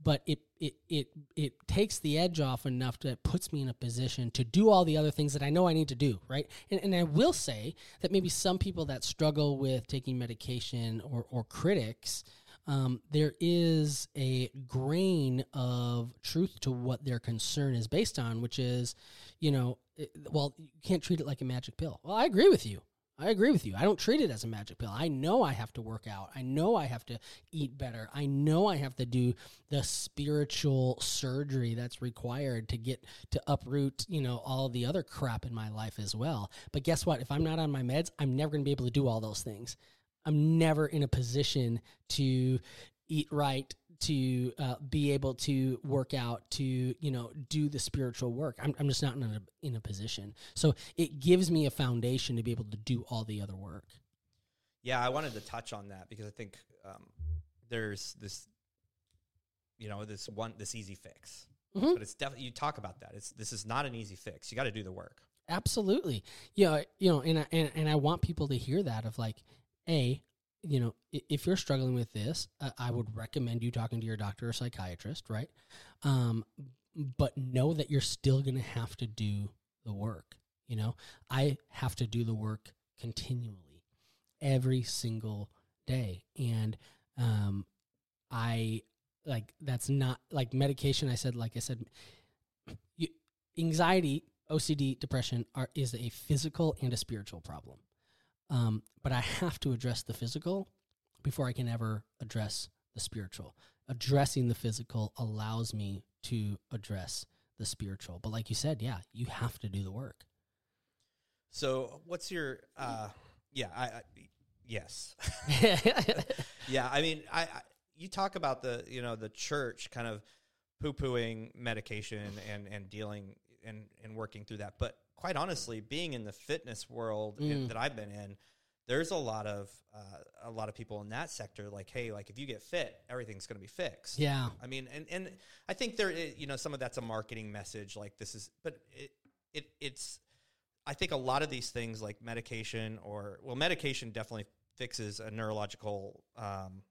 but it it it it takes the edge off enough that puts me in a position to do all the other things that I know I need to do, right? And and I will say that maybe some people that struggle with taking medication or or critics um, there is a grain of truth to what their concern is based on, which is, you know, it, well, you can't treat it like a magic pill. Well, I agree with you. I agree with you. I don't treat it as a magic pill. I know I have to work out. I know I have to eat better. I know I have to do the spiritual surgery that's required to get to uproot, you know, all the other crap in my life as well. But guess what? If I'm not on my meds, I'm never going to be able to do all those things. I'm never in a position to eat right, to uh, be able to work out, to you know do the spiritual work. I'm, I'm just not in a, in a position. So it gives me a foundation to be able to do all the other work. Yeah, I wanted to touch on that because I think um, there's this, you know, this one this easy fix, Mhm. but it's definitely you talk about that. It's this is not an easy fix. You got to do the work. Absolutely. yeah you know, and I, and and I want people to hear that of like, a, you know, if you're struggling with this, I would recommend you talking to your doctor or psychiatrist, right? Um, but know that you're still going to have to do the work. You know, I have to do the work continually, every single day, and um, I like that's not like medication. I said, like I said, you, anxiety, OCD, depression are is a physical and a spiritual problem. Um, but I have to address the physical before I can ever address the spiritual. Addressing the physical allows me to address the spiritual. But like you said, yeah, you have to do the work. So, what's your? Uh, yeah, I, I yes, yeah. I mean, I, I you talk about the you know the church kind of poo pooing medication and and dealing and and working through that, but quite honestly, being in the fitness world in- Mm. that I've been in. There's a lot of uh, a lot of people in that sector like, hey, like if you get fit, everything's going to be fixed. yeah. I mean, and and I think there, you know, some of that's a marketing message. Like this is, but it it it's. I think a lot of these things, like medication or well, medication definitely fixes a neurological, um,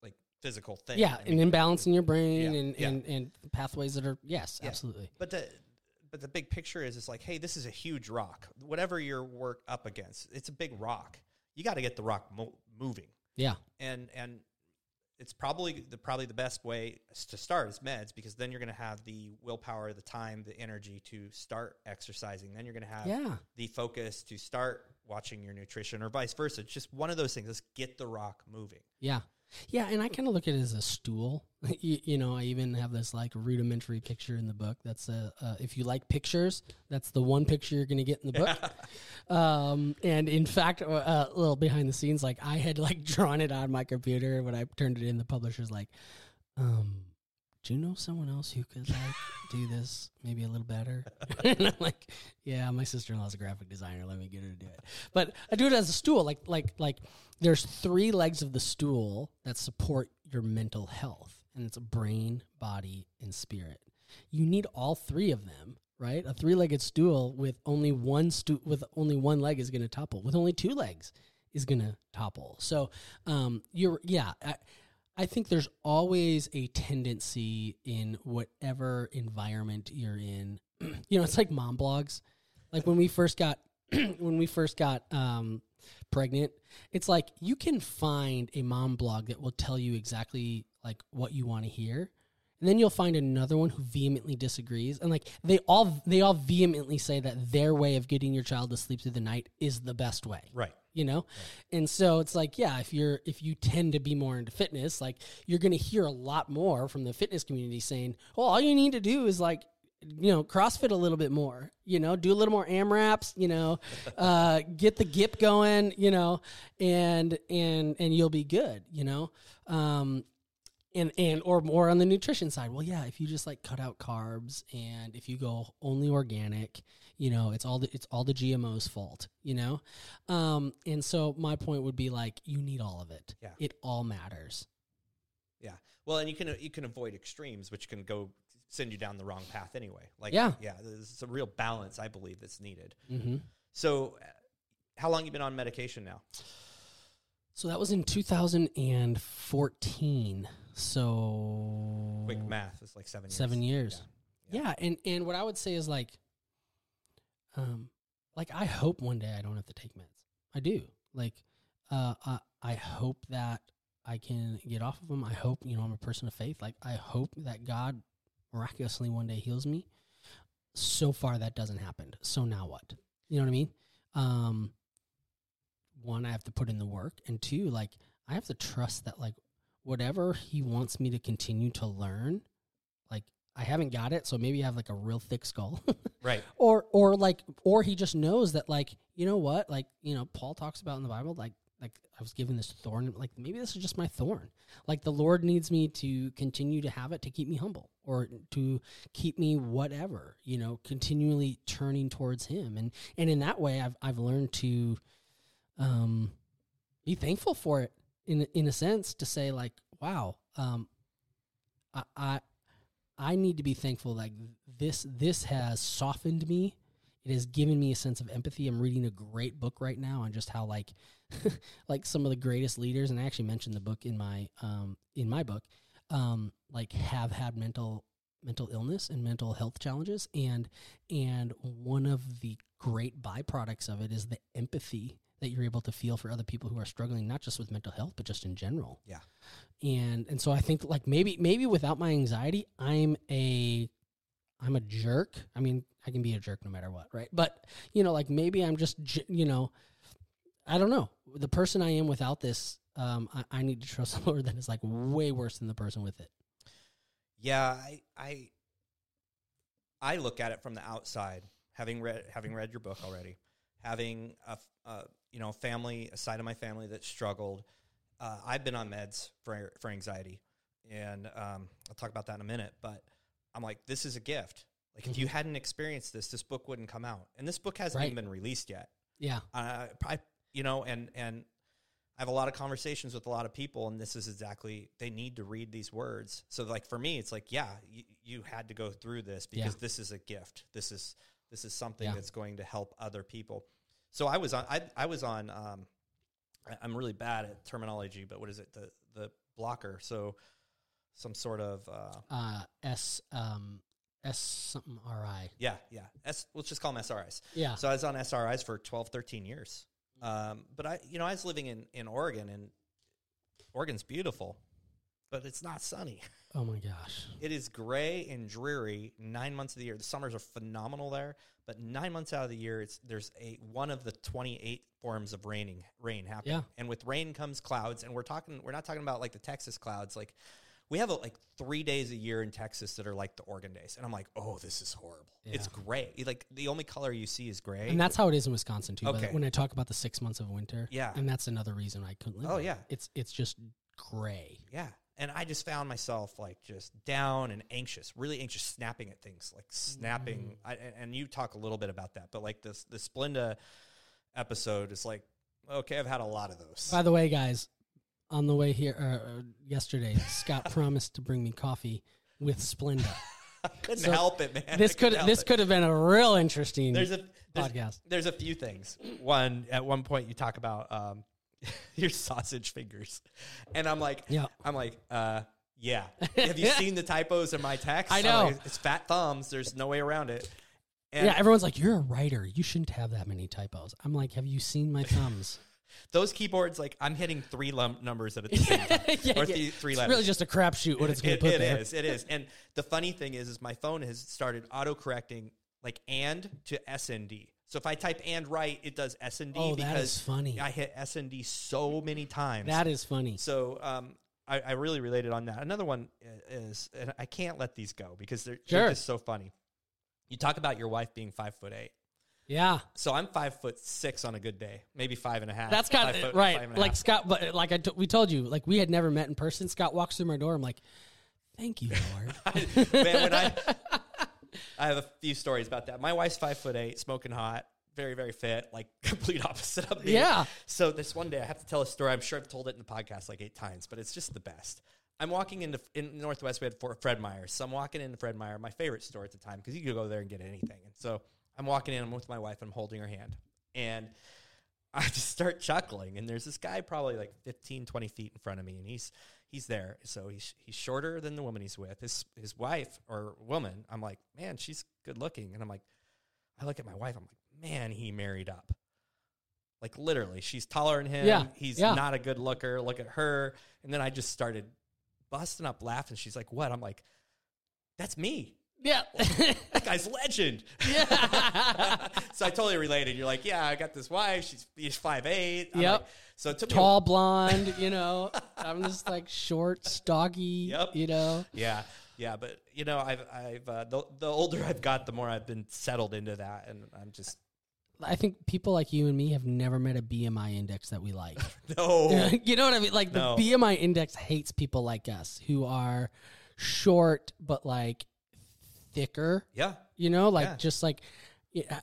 like physical thing. Yeah, I mean, an imbalance in your brain Yeah, and, yeah. and, and pathways that are yes, Yeah. absolutely. but the but the big picture is it's like, hey, this is a huge rock. Whatever your work up against, it's a big rock. You got to get the rock mo- moving. Yeah. and and it's probably the probably the best way to start is meds because then you're going to have the willpower, the time, the energy to start exercising. Then you're going to have Yeah. the focus to start watching your nutrition, or vice versa. It's just one of those things. Let's get the rock moving. Yeah. Yeah, and I kind of look at it as a stool. you, you know, I even have this like rudimentary picture in the book. That's a uh, if you like pictures, that's the one picture you're going to get in the book. um, and in fact, uh, a little behind the scenes, like I had like drawn it on my computer when I turned it in. The publisher's like, um, "Do you know someone else who could like do this maybe a little better?" and I'm like, "Yeah, my sister in law's a graphic designer. Let me get her to do it." But I do it as a stool, like like like there's three legs of the stool that support your mental health, and it's brain, body, and spirit. You need all three of them, right? A three-legged stool with only one stu- with only one leg is going to topple. With only two legs is going to topple. So, um, you're yeah. I, I think there's always a tendency in whatever environment you're in. you know, it's like mom blogs. Like when we first got when we first got um, pregnant, it's like you can find a mom blog that will tell you exactly like what you want to hear. And then you'll find another one who vehemently disagrees. And like they all they all vehemently say that their way of getting your child to sleep through the night is the best way Right. you know and so it's like yeah if you're if you tend to be more into fitness like you're going to hear a lot more from the fitness community saying well all you need to do is like you know crossfit a little bit more you know do a little more amraps you know uh get the gip going you know and and and you'll be good you know um and and or more on the nutrition side well yeah if you just like cut out carbs and if you go only organic you know it's all the it's all the gmos fault you know um and so my point would be like you need all of it Yeah. it all matters Yeah. Well, and you can you can avoid extremes, which can go send you down the wrong path anyway. Like Yeah. yeah. There's a real balance, I believe, that's needed. mm-hmm. So, uh, how long you been on medication now? so that was in 2014 so Quick math is like seven years. seven years. Yeah. yeah. and and what i would say is like um like i hope one day i don't have to take meds. I do. Like uh i, I hope that i can get off of them i hope you know i'm a person of faith. Like i hope that god miraculously one day heals me. So far that doesn't happen. So now what? You know what i mean? Um one, I have to put in the work, and two, like I have to trust that like whatever he wants me to continue to learn, like I haven't got it, so maybe I have like a real thick skull. Right. or or like or he just knows that like you know what like you know paul talks about in the bible like like i was given this thorn like maybe this is just my thorn like the lord needs me to continue to have it to keep me humble or to keep me whatever you know continually turning towards him and and in that way i've i've learned to um be thankful for it in in a sense to say like wow um i i I need to be thankful like this this has softened me. It has given me a sense of empathy. I'm reading a great book right now on just how like like some of the greatest leaders and I actually mentioned the book in my um in my book um like have had mental mental illness and mental health challenges and and one of the great byproducts of it is the empathy that you're able to feel for other people who are struggling not just with mental health but just in general. Yeah. and and so i think like maybe maybe without my anxiety i'm a i'm a jerk. I mean i can be a jerk no matter what right? But you know like maybe i'm just you know i don't know. The person i am without this um i, I need to trust the lord that is like way worse than the person with it. Yeah, I, I I look at it from the outside, having read having read your book already, having a you know family, a side of my family that struggled. Uh, I've been on meds for for anxiety, and um, I'll talk about that in a minute. But I'm like, this is a gift. Like, if you hadn't experienced this, this book wouldn't come out, and this book hasn't Right. even been released yet. yeah uh, I, you know, and and I have a lot of conversations with a lot of people, and this is exactly they need to read these words. So, like for me, it's like, yeah, you, you had to go through this because Yeah. this is a gift. This is this is something Yeah. that's going to help other people. So I was on. I, I was on. Um, I- I'm really bad at terminology, but what is it? The the blocker. So some sort of uh, uh s um s something ri yeah yeah. S, let's just call them SRIs. yeah So I was on SRIs for 12, 13 years. Um, but I, you know, I was living in, in Oregon and Oregon's beautiful, but it's not sunny. oh my gosh It is gray and dreary nine months of the year. The summers are phenomenal there, but nine months out of the year, it's there's a one of the 28 forms of raining rain happening. Yeah. And with rain comes clouds, and we're talking we're not talking about like the Texas clouds. Like we have like three days a year in Texas that are like the Oregon days, and I'm like, oh, this is horrible. It's gray. Like the only color you see is gray. and that's how it is in wisconsin too Okay. but when i talk about the six months of winter Yeah. and that's another reason i couldn't live Oh, yeah. it's it's just gray Yeah. And I just found myself like just down and anxious, really anxious, snapping at things, like snapping. I, and- and you talk a little bit about that, but like this, the Splenda episode is like, okay, I've had a lot of those. By the way, guys, on the way here uh, yesterday, Scott promised to bring me coffee with Splenda. I couldn't so help it, man. this could this it. could have been a real interesting There's a there's, podcast. there's a few things. One at one point you talk about um, your sausage fingers, and I'm like, Yeah. I'm like, uh, yeah. Have you seen the typos in my text? I know. like, it's fat thumbs. There's no way around it. And yeah, everyone's like, "You're a writer. You shouldn't have that many typos." I'm like, "Have you seen my thumbs?" those keyboards, like I'm hitting three lum- numbers at a same time, Yeah, or yeah. th- three it's really just a crapshoot what it's going It- to put it there. is, It is. And the funny thing is, is my phone has started auto correcting like and to SND. So if I type and right, it does SND Oh, that because is funny. I hit S and D so many times. That is funny. so um, I, I really related on that. Another one is, and I can't let these go because they're, Sure. they're just so funny. You talk about your wife being five foot eight. Yeah, So I'm five foot six on a good day, maybe five and a half. that's got right. and Like half. Scott, but like I t- we told you, like we had never met in person. Scott walks through my door. I'm like, "Thank you, Lord." Man, when I, I have a few stories about that. My wife's five foot eight, smoking hot, very, very fit, like complete opposite of me. Yeah. So this one day, I have to tell a story. I'm sure I've told it in the podcast like eight times, but it's just the best. I'm walking into in Northwest. We had for Fred Meyer, so I'm walking into Fred Meyer, my favorite store at the time, because you could go there and get anything. And so I'm walking in. I'm with my wife. And I'm holding her hand, and I just start chuckling. And there's this guy probably like 15, 20 feet in front of me, and he's he's there. So he's he's shorter than the woman he's with. His his wife or woman, I'm like, man, she's good looking. And I'm like, I look at my wife. I'm like, man, he married up. Like literally, she's taller than him. Yeah, He's yeah. not a good looker. Look at her. And then I just started busting up laughing. She's like, what? I'm like, that's me. Yeah. That guy's legend. yeah. so I totally related. You're like, yeah, I got this wife. She's she's five eight. Yep. so it took a- Tall blonde, you know. I'm just like short, stocky, Yep. you know. Yeah, yeah, but you know, I've I've uh, the the older I've got, the more I've been settled into that, and I'm just I think people like you and me have never met a BMI index that we like. no. you know what I mean? Like the BMI index hates people like us who are short but like thicker. yeah, You know, like Yeah. just like yeah,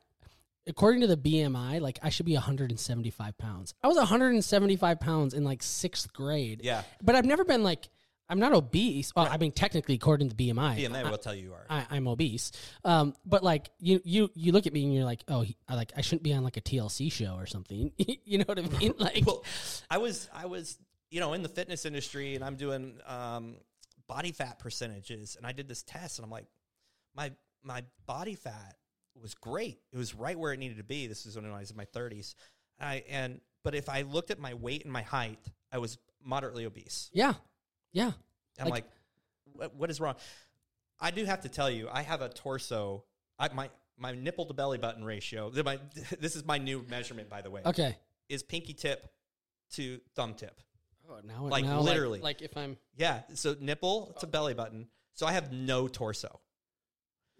according to the BMI, like I should be 175 pounds. I was 175 pounds in like sixth grade. yeah. But I've never been like I'm not obese. Well, I mean technically according to BMI. BMA I- will tell you you are. I, I'm obese, um, but like you, you, you look at me and you're like, oh, he, I like I shouldn't be on like a TLC show or something. you know what I mean? Like, well, I was I was you know in the fitness industry, and I'm doing um, body fat percentages, and I did this test, and I'm like, my my body fat was great. It was right where it needed to be. This is when I was in my 30s. I and but if I looked at my weight and my height, I was moderately obese. yeah, yeah, I'm Like- like, what, what is wrong? I do have to tell you, I have a torso. I, my my nipple to belly button ratio. My, this is my new measurement, by the way. okay. Is pinky tip to thumb tip. Oh, now, Like, now, literally. like, if I'm, Yeah. So nipple to belly button. So I have no torso.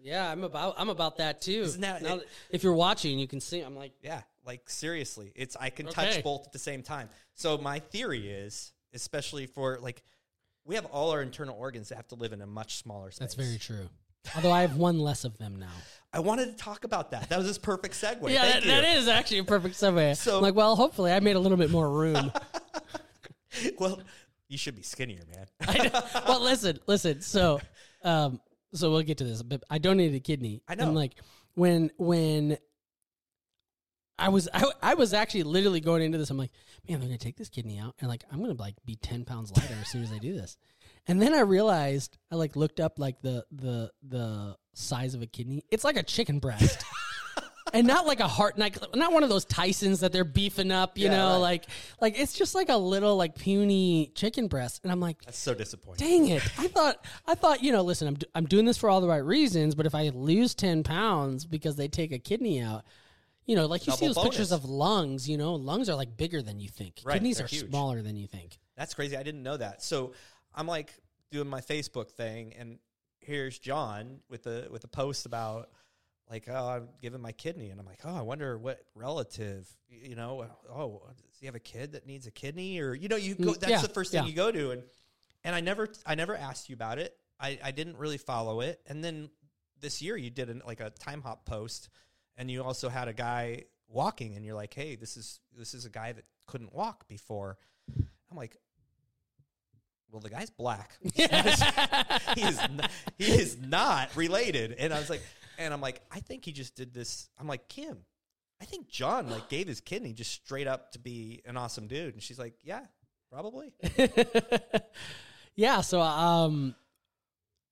Yeah, I'm about, I'm about that too. Isn't that- Now if you're watching, you can see. I'm like, Yeah. Like seriously, it's I can Okay. touch both at the same time. So my theory is, especially for like, we have all our internal organs that have to live in a much smaller space. that's very true. Although I have one less of them now. I wanted to talk about that. That was this perfect segue. yeah, that, that is actually a perfect segue. So- I'm like, well, hopefully I made a little bit more room. well, you should be skinnier, man. I know. well, listen, listen. So, um, so we'll get to this. But I donated a kidney. I know. And like when when I was I, I was actually literally going into this. I'm like, man, they're gonna take this kidney out, and like I'm gonna like be ten pounds lighter as soon as I do this. And then I realized I like looked up like the the the size of a kidney. It's like a chicken breast. And not like a heart, like not one of those Tysons that they're beefing up, you Yeah, know, right. like like it's just like a little like puny chicken breast. And I'm like, That's so disappointing. dang it i thought i thought you know listen I'm, do- I'm doing this for all the right reasons but if i lose 10 pounds because they take a kidney out you know like you see Double those pictures of lungs you know lungs are like bigger than you think Right, kidneys are huge. smaller than you think That's crazy. I didn't know that. So I'm like doing my Facebook thing, and here's John with the with a post about like, oh, I'm giving my kidney, and I'm like, oh, I wonder what relative, you know, oh, does he have a kid that needs a kidney, or you know, you go. Mm, That's yeah, the first thing yeah. you go to, and and I never, I never asked you about it. I I didn't really follow it, and then this year you did an, like a time hop post, and you also had a guy walking, and you're like, hey, this is this is a guy that couldn't walk before. I'm like, well, the guy's black. he is not, he is not related. And I was like, and I'm like, I think he just did this. I'm like, Kim, I think John like gave his kidney just straight up to be an awesome dude. And she's like, yeah, probably. yeah so um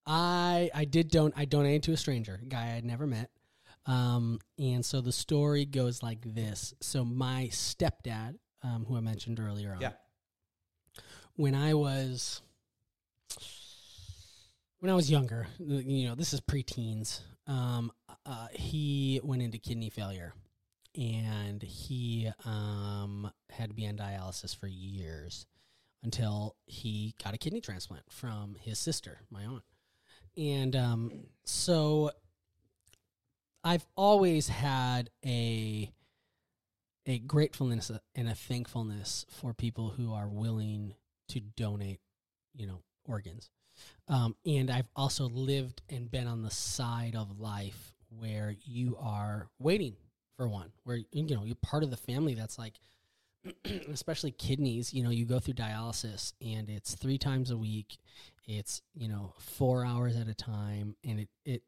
i i did don't i donated to a stranger a guy i'd never met um and so the story goes like this so my stepdad um who i mentioned earlier on Yeah. when I was when I was younger, you know, this is preteens. Um, uh, he went into kidney failure, and he um, had to be on dialysis for years until he got a kidney transplant from his sister, my aunt. And um, so, I've always had a a gratefulness and a thankfulness for people who are willing to donate, you know, organs. Um, and I've also lived and been on the side of life where you are waiting for one, where you know you're part of the family that's like, especially kidneys. You know, you go through dialysis and it's three times a week. It's you know four hours at a time, and it it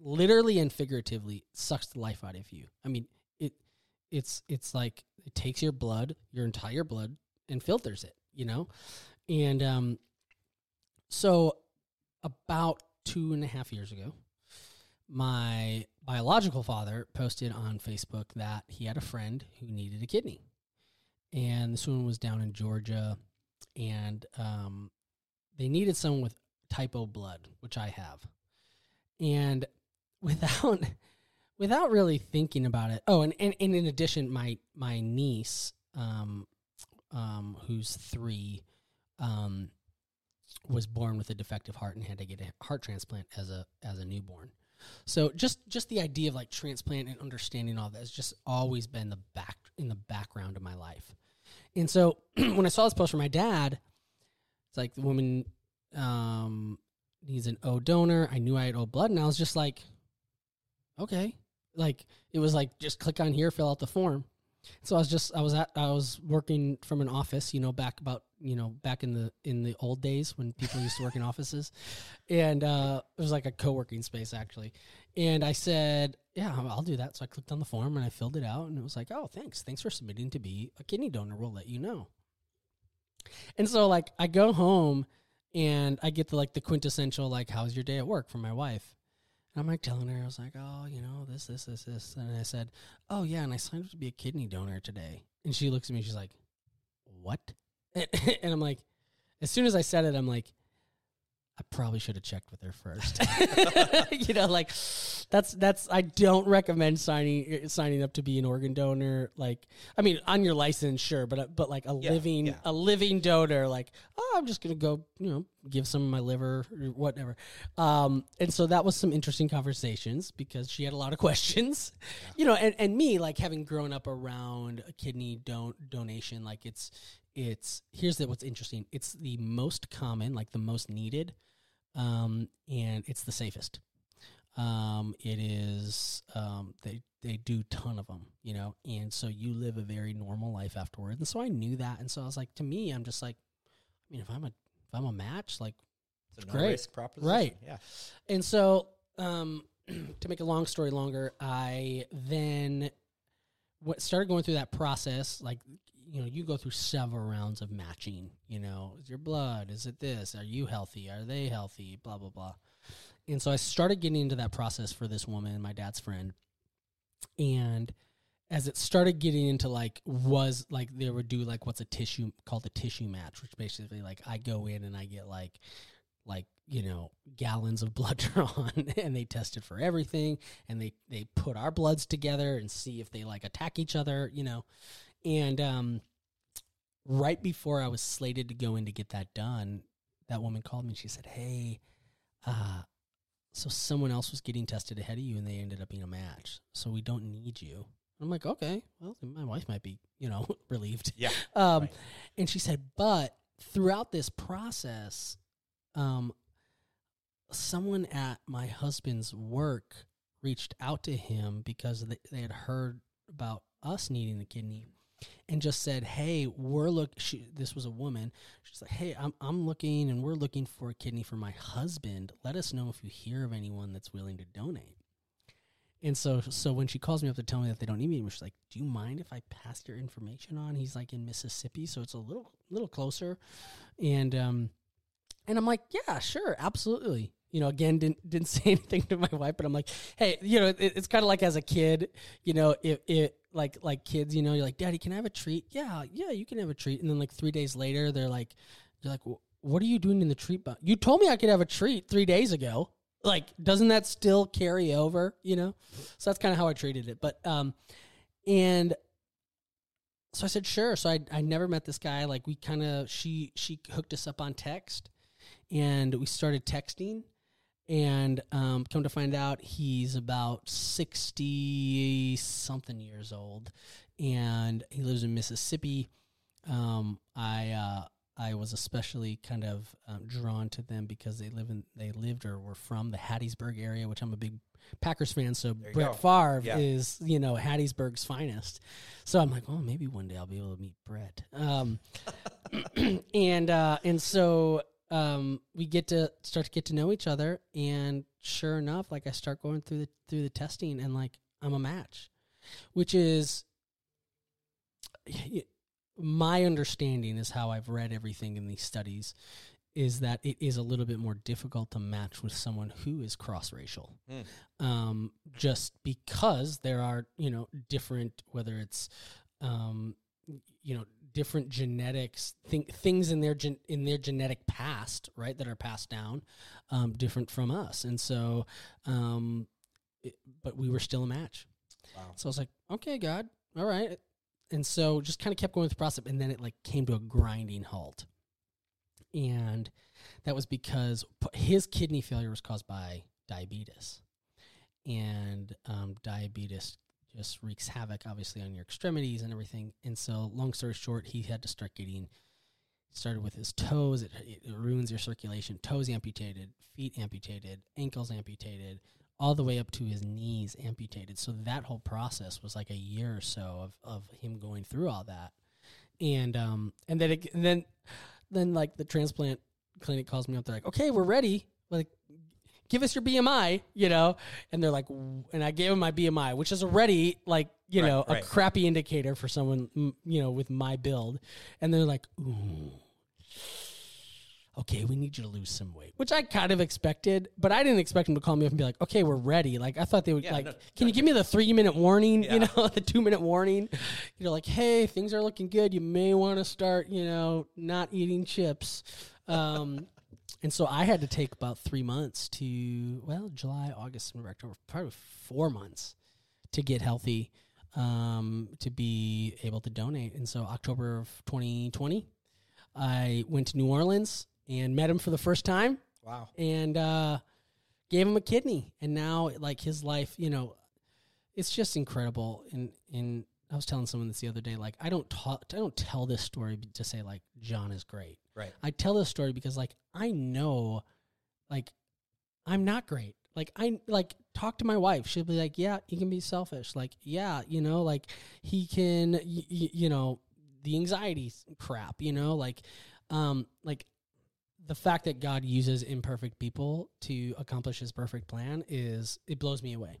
literally and figuratively sucks the life out of you. I mean, it it's it's like it takes your blood, your entire blood, and filters it. You know, and um, so about two and a half years ago, my biological father posted on Facebook that he had a friend who needed a kidney, and this one was down in Georgia, and um, they needed someone with type O blood, which I have. and without without really thinking about it. Oh, and, and, and in addition, my my niece, um, um, who's three, um, was born with a defective heart and had to get a heart transplant as a as a newborn. So just just the idea of like transplant and understanding all that has just always been the back in the background of my life. And so when I saw this post from my dad, it's like the woman um, needs an O donor. I knew I had O blood, and I was just like, okay, like it was like just click on here, fill out the form. So I was just I was at I was working from an office, you know, back about you know back in the in the old days when people used to work in offices, and uh, it was like a co working space actually. And I said, yeah, I'll do that. So I clicked on the form and I filled it out, and it was like, oh, thanks, thanks for submitting to be a kidney donor. We'll let you know. And so like I go home and I get the like the quintessential like how's your day at work from my wife. I'm like telling her, I was like, oh, you know, this, this, this, this. And I said, oh, yeah, and I signed up to be a kidney donor today. And she looks at me, she's like, what? And, and I'm like, as soon as I said it, I'm like, I probably should have checked with her first. you know, like that's that's I don't recommend signing signing up to be an organ donor. Like, I mean, on your license, sure, but but like a Yeah, living yeah. a living donor, like, oh, I'm just gonna go, you know, give some of my liver or whatever. Um, and so that was some interesting conversations because she had a lot of questions, you know, and and me like having grown up around a kidney don- donation, like it's it's here's the, what's interesting. It's the most common, like the most needed, um, and it's the safest. Um, it is um, they they do ton of them, you know, and so you live a very normal life afterwards. And so I knew that, and so I was like, to me, I'm just like, I mean, if I'm a if I'm a match, like It's a no Great. risk proposition. Right. Yeah. and so, um, to make a long story longer, I then what started going through that process. Like, you know, you go through several rounds of matching. You know, is your blood? Is it this? Are you healthy? Are they healthy? Blah blah blah. And so I started getting into that process for this woman, my dad's friend, and as it started getting into like was like they would do like what's a tissue called a tissue match, which basically like I go in and I get like like you know gallons of blood drawn and they tested for everything and they they put our bloods together and see if they like attack each other you know and um right before i was slated to go in to get that done that woman called me and she said hey uh so someone else was getting tested ahead of you and they ended up being a match so we don't need you i'm like okay well my wife might be you know relieved Yeah. um, Right. and she said, but throughout this process, um, someone at my husband's work reached out to him because they, they had heard about us needing a kidney and just said, "Hey, we're look." She, this was a woman. She's like, "Hey, I'm I'm looking, and we're looking for a kidney for my husband. Let us know if you hear of anyone that's willing to donate." And so, so when she calls me up to tell me that they don't need me, she's like, "Do you mind if I pass your information on?" He's like in Mississippi, so it's a little little closer, and um, and I'm like, "Yeah, sure, absolutely." You know, again, didn't didn't say anything to my wife, but I'm like, "Hey, you know, it, it's kind of like as a kid, you know, if it like like kids, you know, you're like, Daddy, can I have a treat? Yeah, yeah, you can have a treat." And then like three days later, they're like, "You're like, what are you doing in the treat box? You told me I could have a treat three days ago." like doesn't that still carry over you know so that's kind of how i treated it but um and so i said sure so i i never met this guy like we kind of she she hooked us up on text and we started texting and um come to find out he's about 60 something years old and he lives in mississippi um i uh I was especially kind of um, drawn to them because they live in they lived or were from the Hattiesburg area, which I'm a big Packers fan. So Brett go. Favre Yeah. is you know Hattiesburg's finest. So I'm like, well, maybe one day I'll be able to meet Brett. Um, and uh, and so um, we get to start to get to know each other, and sure enough, like I start going through the through the testing, and like I'm a match, which is my understanding is how I've read everything in these studies is that it is a little bit more difficult to match with someone who is cross racial. Hmm. Um, just because there are, you know, different, whether it's, um, you know different genetics thing, things in their gen, in their genetic past right that are passed down um, different from us. And so um, it, but we were still a match. Wow. so i was like okay god all right. And so just kind of kept going with the process and then it like came to a grinding halt. And that was because his kidney failure was caused by diabetes. And um, diabetes just wreaks havoc obviously on your extremities and everything. And so long story short he had to start getting started with his toes. It, it ruins your circulation. Toes amputated feet amputated ankles amputated all the way up to his knees amputated. So that whole process was like a year or so of, of him going through all that. And um and then it, and then then like the transplant clinic calls me up. They're like okay we're ready. Like give us your BMI, you know, and they're like, and I gave them my BMI, which is already like, you Right, know, right. a crappy indicator for someone, you know, with my build, and they're like, ooh, okay, we need you to lose some weight, which I kind of expected, but I didn't expect them to call me up and be like, okay, we're ready. Like I thought they would Yeah, like, no, can you give me the three minute warning, Yeah. you know, the two minute warning, you know, like, hey, things are looking good. You may want to start, you know, not eating chips. Um, and so I had to take about three months to, well, July, August, September, October, probably four months to get healthy, um, to be able to donate. And so October of 2020, I went to New Orleans and met him for the first time Wow. and uh, gave him a kidney. And now, like his life, you know, it's just incredible. And and I was telling someone this the other day. Like I don't talk, I don't tell this story to say like John is great. Right. I tell this story because like I know, like I'm not great. Like I like talk to my wife. She'll be like, "Yeah, he can be selfish." Like, yeah, you know, like he can, y- y- you know, the anxiety crap. You know, like, um, like the fact that God uses imperfect people to accomplish His perfect plan is it blows me away.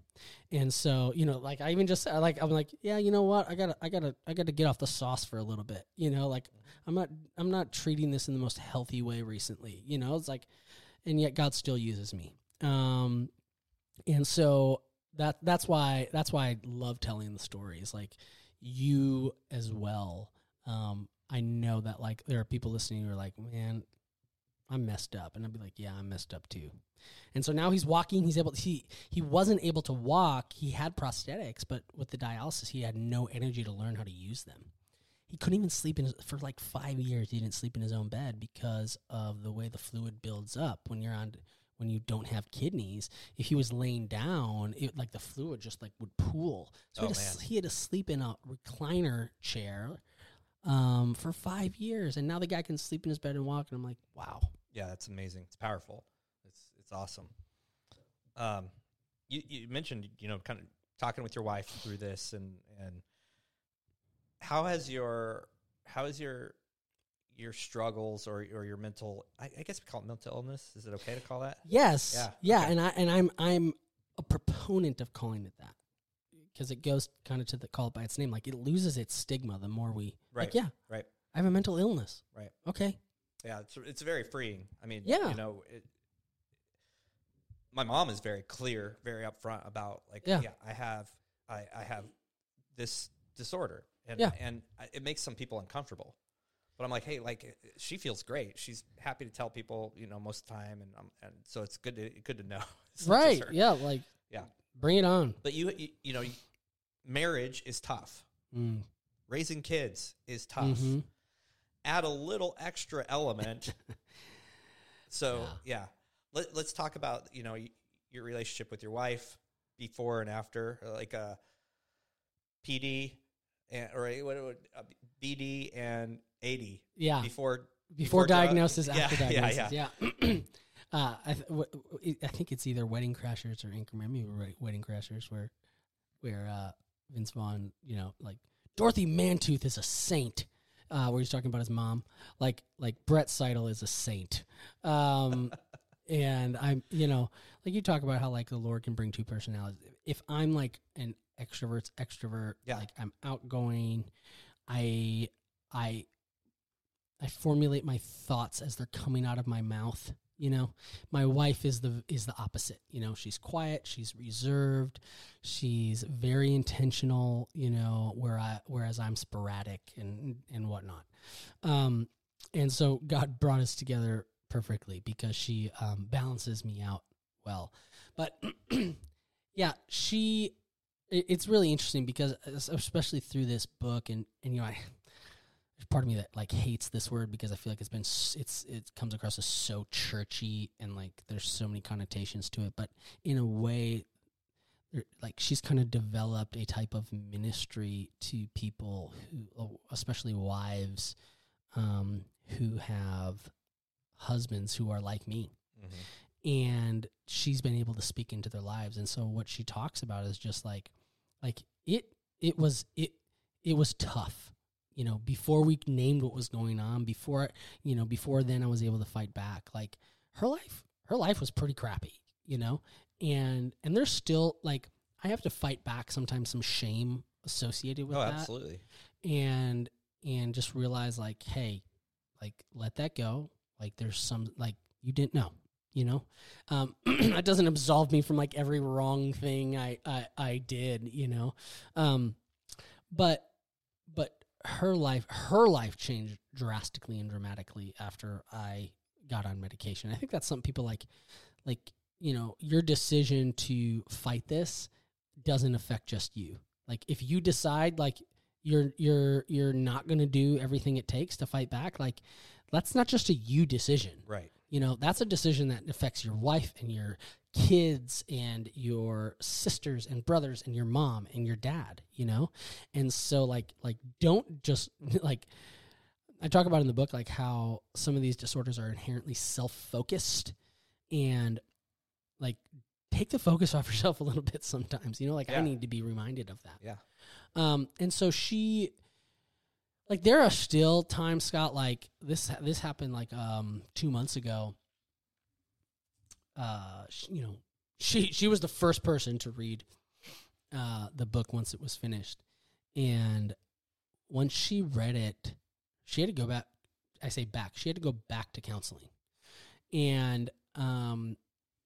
And so, you know, like I even just like I'm like, yeah, you know what? I gotta, I gotta, I gotta get off the sauce for a little bit. You know, like I'm not, I'm not treating this in the most healthy way recently. You know, it's like, and yet God still uses me. Um, and so that that's why that's why I love telling the stories. Like you as well. Um, I know that like there are people listening who are like, man, I'm messed up, and I'd be like, yeah, I'm messed up too. And so now he's walking. He's able. he he wasn't able to walk. He had prosthetics, but with the dialysis, he had no energy to learn how to use them. He couldn't even sleep in his, for like five years. He didn't sleep in his own bed because of the way the fluid builds up when you're on when you don't have kidneys. If he was laying down, it like the fluid just like would pool. So Oh, he, had to, man. s- he had to sleep in a recliner chair um, for five years, and now the guy can sleep in his bed and walk. And I'm like, wow. Yeah, that's amazing. It's powerful. It's it's awesome. Um, you you mentioned you know kind of talking with your wife through this and and how has your how has your your struggles or or your mental I, I guess we call it mental illness. Is it okay to call that? Yes. Yeah, Yeah. okay. And I and I'm I'm a proponent of calling it that because it goes kind of to the call it by its name. Like it loses its stigma the more we Right. like. Yeah. Right. I have a mental illness. Right. Okay. Yeah, it's it's very freeing. I mean, Yeah. you know, it, my mom is very clear, very upfront about like, Yeah. yeah, I have, I, I have this disorder, and Yeah. and I, it makes some people uncomfortable. But I'm like, hey, like she feels great. She's happy to tell people, you know, most of the time, and um, and so it's good to good to know. It's not just Right. Yeah. Like. Yeah. Bring it on. But you, you, you know, marriage is tough. Mm. Raising kids is tough. Mhm. Add a little extra element. so yeah, Let, let's talk about you know y- your relationship with your wife before and after, uh, like a PD and or a- what uh, BD and AD Yeah. before Before, di- diagnosis, yeah, after yeah, diagnosis. Yeah. uh, I, th- w- w- I think it's either Wedding Crashers or Anchorman. Maybe Wed- Wedding Crashers, where where uh, Vince Vaughn, you know, like Dorothy Mantooth is a saint. Uh, where he's talking about his mom, like like Brett Seidel is a saint. Um, and I'm, you know, like you talk about how like the Lord can bring two personalities. If I'm like an extrovert's extrovert, Yeah. like I'm outgoing, I I I formulate my thoughts as they're coming out of my mouth. You know, my wife is the is the opposite. You know, she's quiet, she's reserved, she's very intentional. You know, where I whereas I'm sporadic and and whatnot. Um, and so God brought us together perfectly because she um, balances me out well. But yeah, she. It, it's really interesting because especially through this book and and you know I part of me that like hates this word because I feel like it's been it's it comes across as so churchy and like there's so many connotations to it, but in a way, like she's kind of developed a type of ministry to people who, oh, especially wives, um, who have husbands who are like me. Mm-hmm. And she's been able to speak into their lives. And so what she talks about is just like like it it was it it was tough you know, before we named what was going on, before you know, before then I was able to fight back. Like her life, her life was pretty crappy, you know, and and there's still like I have to fight back sometimes some shame associated with oh, that. absolutely. And and just realize like, hey, like let that go. Like there's some like you didn't know, you know um, that doesn't absolve me from like every wrong thing I, I i did you know um but but her life her life changed drastically and dramatically after I got on medication. I think that's something people like like you know your decision to fight this doesn't affect just you. Like if you decide like you're you're you're not going to do everything it takes to fight back like that's not just a you decision. Right. You know, that's a decision that affects your wife and your kids and your sisters and brothers and your mom and your dad, you know? And so like like don't just like I talk about in the book like how some of these disorders are inherently self-focused and like take the focus off yourself a little bit sometimes. You know, like yeah. I need to be reminded of that. Yeah. Um and so she like there are still times Scott like this this happened like um 2 months ago uh, you know, she she was the first person to read uh, the book once it was finished, and once she read it, she had to go back. I say back. She had to go back to counseling, and um,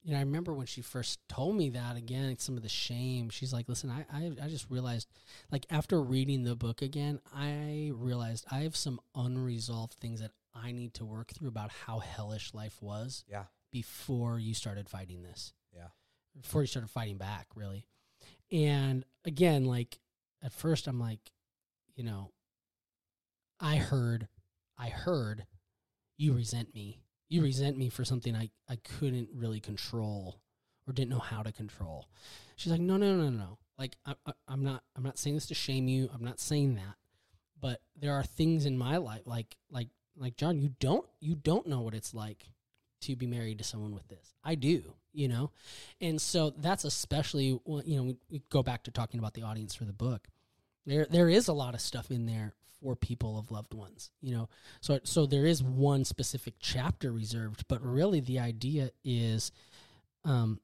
you know, I remember when she first told me that again, some of the shame. She's like, "Listen, I, I, I just realized, like after reading the book again, I realized I have some unresolved things that I need to work through about how hellish life was. Yeah, before you started fighting this. Yeah. Before you started fighting back, really. And again, like at first I'm like, you know, I heard I heard you resent me. You resent me for something I, I couldn't really control or didn't know how to control. She's like, no, no, no, no. Like I, I, I'm not I'm not saying this to shame you. I'm not saying that. But there are things in my life like like like John, you don't you don't know what it's like to be married to someone with this. I do, you know? And so that's especially, you know, we go back to talking about the audience for the book. There, there is a lot of stuff in there for people of loved ones, you know? So, so there is one specific chapter reserved, but really the idea is, um,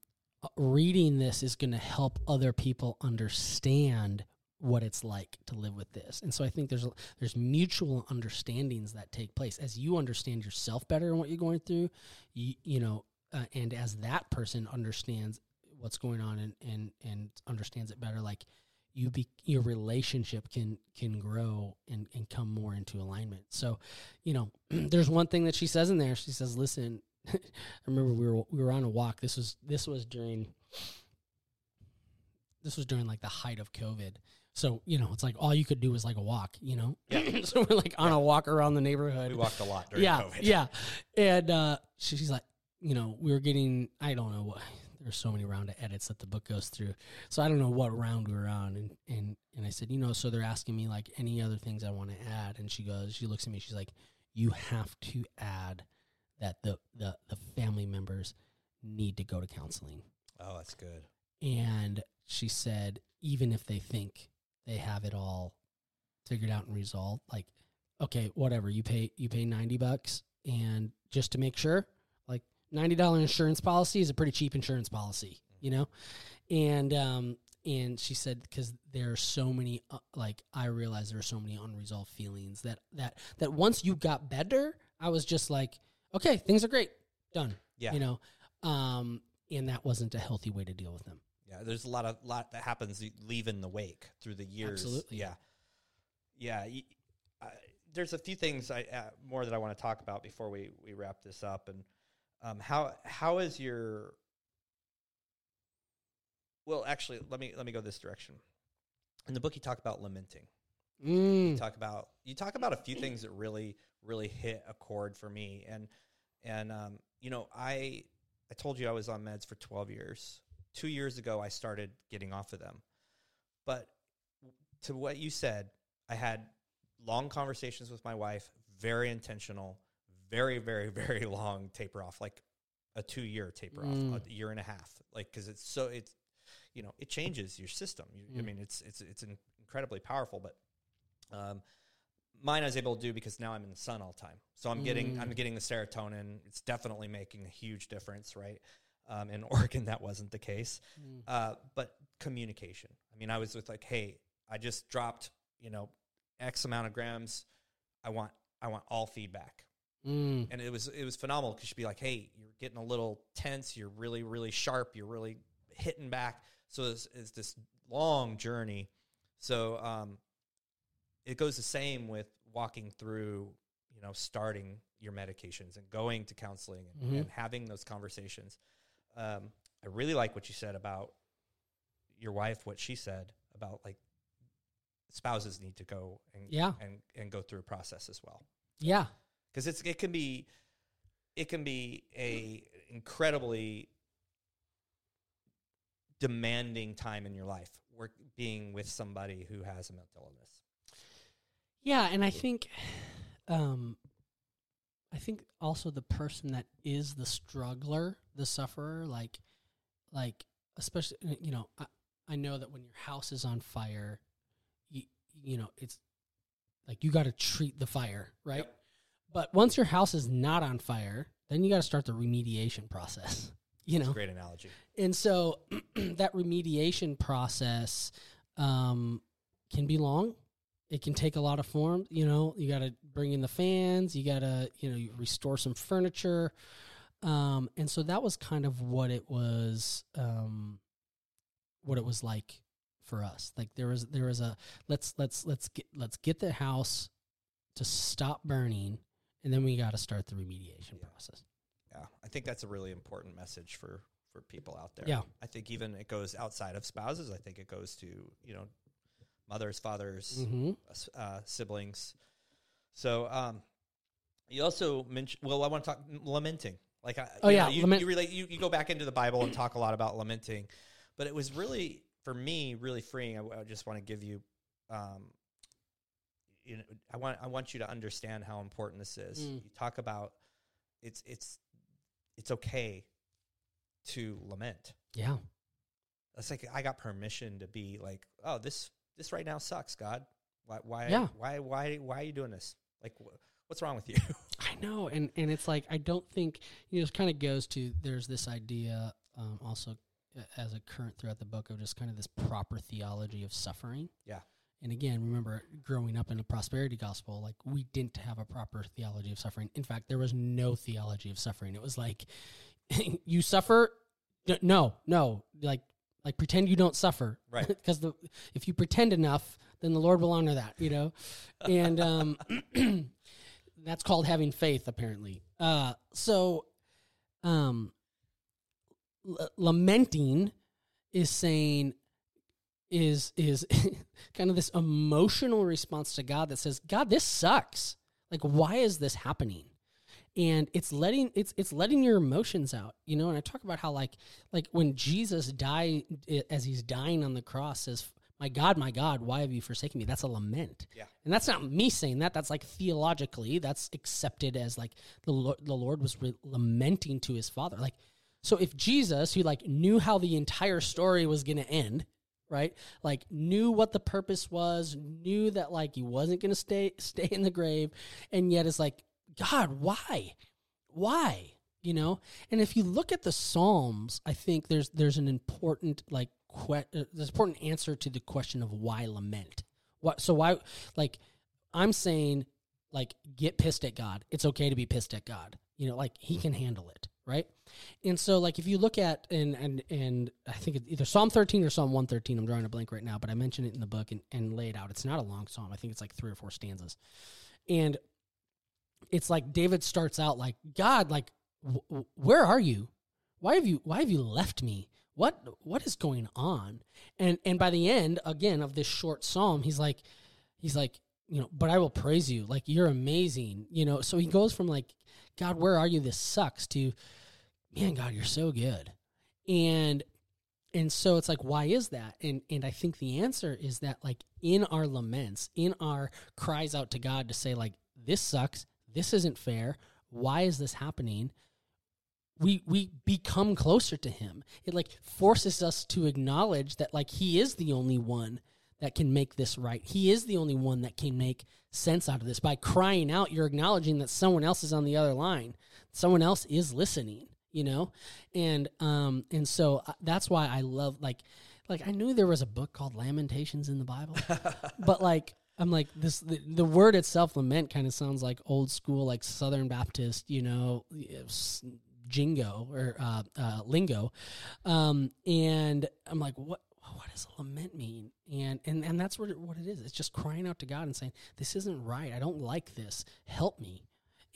reading this is going to help other people understand what it's like to live with this. And so I think there's there's mutual understandings that take place as you understand yourself better and what you're going through, you, you know, uh, and as that person understands what's going on and and and understands it better like you be your relationship can can grow and and come more into alignment. So, you know, there's one thing that she says in there. She says, "Listen, I remember we were we were on a walk. This was this was during this was during like the height of COVID so, you know, it's like all you could do was like a walk, you know? Yeah. so we're like on yeah. a walk around the neighborhood. We walked a lot during yeah, COVID. Yeah. And uh, she's like, you know, we were getting, I don't know what, there's so many round of edits that the book goes through. So I don't know what round we were on. And, and, and I said, you know, so they're asking me like any other things I want to add. And she goes, she looks at me, she's like, you have to add that the, the, the family members need to go to counseling. Oh, that's good. And she said, even if they think they have it all figured out and resolved. Like, okay, whatever you pay, you pay ninety bucks, and just to make sure, like ninety dollar insurance policy is a pretty cheap insurance policy, you know, and um, and she said because there are so many, uh, like I realized there are so many unresolved feelings that that that once you got better, I was just like, okay, things are great. done. Yeah. You know, um, and that wasn't a healthy way to deal with them. Yeah, there's a lot of lot that happens leaving the wake through the years. Absolutely. Yeah, yeah. I, there's a few things I uh, more that I want to talk about before we we wrap this up. And um, how how is your well? Actually, let me let me go this direction. In the book, you talk about lamenting. You Mm. talk about you talk about a few things that really really hit a chord for me and and um, you know i i told you i was on meds for 12 years two years ago i started getting off of them but to what you said i had long conversations with my wife very intentional very very very long taper off like a two year taper Mm. off a year and a half like because it's so it's you know it changes your system you, i Mm. mean it's it's it's in- incredibly powerful but um, mine I was able to do because now I'm in the sun all the time. So I'm getting I'm Mm. getting the serotonin. It's definitely making a huge difference, right? Um, in Oregon, that wasn't the case. Mm. Uh, but communication. I mean, I was with like, hey, I just dropped, you know, X amount of grams. I want I want all feedback, Mm. and it was it was phenomenal because she'd be like, hey, you're getting a little tense. You're really really sharp. You're really hitting back. So it's, it's this long journey. So um, it goes the same with walking through, you know, starting your medications and going to counseling and, Mhm. and having those conversations. Um, I really like what you said about your wife, what she said about like spouses need to go and Yeah. and, and go through a process as well Yeah. because it's it can be it can be a incredibly demanding time in your life work being with somebody who has a mental illness Yeah, and I think, um, I think also the person that is the struggler, the sufferer, like, like especially uh, you know, I, I know that when your house is on fire, you you know it's like you got to treat the fire, right? Yep. But once your house is not on fire, then you got to start the remediation process. You know, great analogy and so that remediation process um, can be long. It can take a lot of form. You know, you got to bring in the fans. You got to, you know, you restore some furniture. Um, and so that was kind of what it was, um, what it was like for us. Like there was, there was a let's let's let's get let's get the house to stop burning, and then we got to start the remediation Yeah. process. yeah i think that's a really important message for for people out there Yeah. i think even it goes outside of spouses i think it goes to you know mothers fathers Mm-hmm. uh, siblings. So um, you also mentioned. Well, I want to talk lamenting. Like, I, Oh, you yeah, know, you, lament- you relate. You, you go back into the Bible and talk a lot about lamenting, but it was really for me really freeing. I just want to give you. Um, you know, I want I want you to understand how important this is. Mm. You talk about it's it's it's okay to lament. Yeah. It's like I got permission to be like, oh, this this right now sucks, God. Why why Yeah. why why why are you doing this? Like, what's wrong with you? I know, and and it's like I don't think you know. It kind of goes to there's this idea um, also as a current throughout the book of just kind of this proper theology of suffering. Yeah. And again, remember growing up in a prosperity gospel, like we didn't have a proper theology of suffering. In fact, there was no theology of suffering. It was like you suffer, no, no, like like pretend you don't suffer, Right. Because if you pretend enough, then the Lord will honor that, you know. and um, that's called having faith, apparently. Uh, so, um, l- lamenting is saying is is kind of this emotional response to God that says, "God, this sucks. Like, why is this happening?" And it's letting it's it's letting your emotions out, you know. And I talk about how like like when Jesus died as he's dying on the cross says, "My God, my God, why have you forsaken me?" That's a lament. Yeah. And that's not me saying that. That's like theologically, that's accepted as like the Lord, the Lord was re- lamenting to his Father. Like, so if Jesus, who like knew how the entire story was going to end, right? Like knew what the purpose was, knew that like he wasn't going to stay stay in the grave, and yet it's like, God, why, why? You know. And if you look at the Psalms, I think there's there's an important like que- uh, important answer to the question of why lament. What? So why? Like, I'm saying, like, get pissed at God. It's okay to be pissed at God. You know, like He can handle it. right? And so like if you look at and and and I think it's either Psalm 13 or Psalm 113, I'm drawing a blank right now, but I mentioned it in the book and, and lay it out. It's not a long psalm. I think it's like three or four stanzas. And it's like David starts out like, God, like where are you? Why have you why have you left me? What what is going on? And and by the end again of this short psalm, he's like he's like, you know, but I will praise you. Like you're amazing. You know, so he goes from like, God, where are you? This sucks to man, God, you're so good. And and so it's like, why is that? And and I think the answer is that like in our laments, in our cries out to God to say, like, this sucks, this isn't fair, why is this happening? We we become closer to him. It like forces us to acknowledge that like he is the only one that can make this right. He is the only one that can make sense out of this. By crying out, you're acknowledging that someone else is on the other line. Someone else is listening you know and um and so uh, that's why i love like like i knew there was a book called lamentations in the bible but like i'm like this the, the word itself lament kind of sounds like old school like southern baptist you know jingo or uh, uh, lingo. Um and i'm like what what does a lament mean? And and and that's what it, what it is. It's just crying out to god and saying this isn't right. I don't like this. Help me.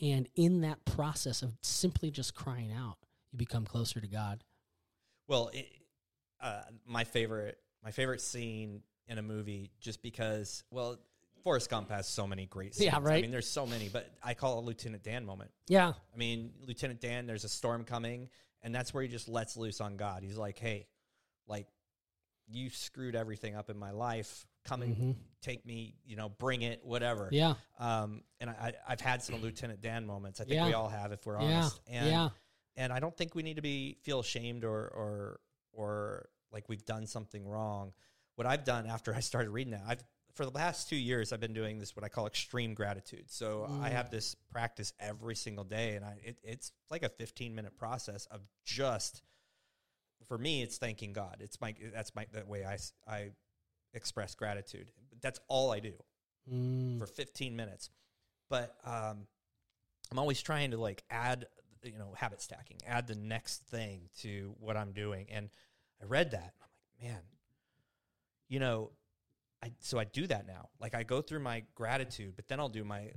And in that process of simply just crying out you become closer to God. Well, it, uh, my favorite my favorite scene in a movie, just because, well, Forrest Gump has so many great scenes. Yeah, right. I mean, there's so many, but I call it a Lieutenant Dan moment. Yeah. I mean, Lieutenant Dan, there's a storm coming, and that's where he just lets loose on God. He's like, hey, like, you screwed everything up in my life. Come and mm-hmm. take me, you know, bring it, whatever. Yeah. Um, and I, I've had some Lieutenant Dan moments. I think yeah. we all have, if we're honest. Yeah. And yeah and I don't think we need to be feel ashamed or or or like we've done something wrong. What I've done after I started reading that, I've for the last two years I've been doing this what I call extreme gratitude. So mm. I have this practice every single day, and I it, it's like a 15 minute process of just for me it's thanking God. It's my that's my the way I I express gratitude. That's all I do mm. for 15 minutes. But um, I'm always trying to like add you know habit stacking add the next thing to what i'm doing and i read that and i'm like man you know i so i do that now. Like i go through my gratitude but then i'll do my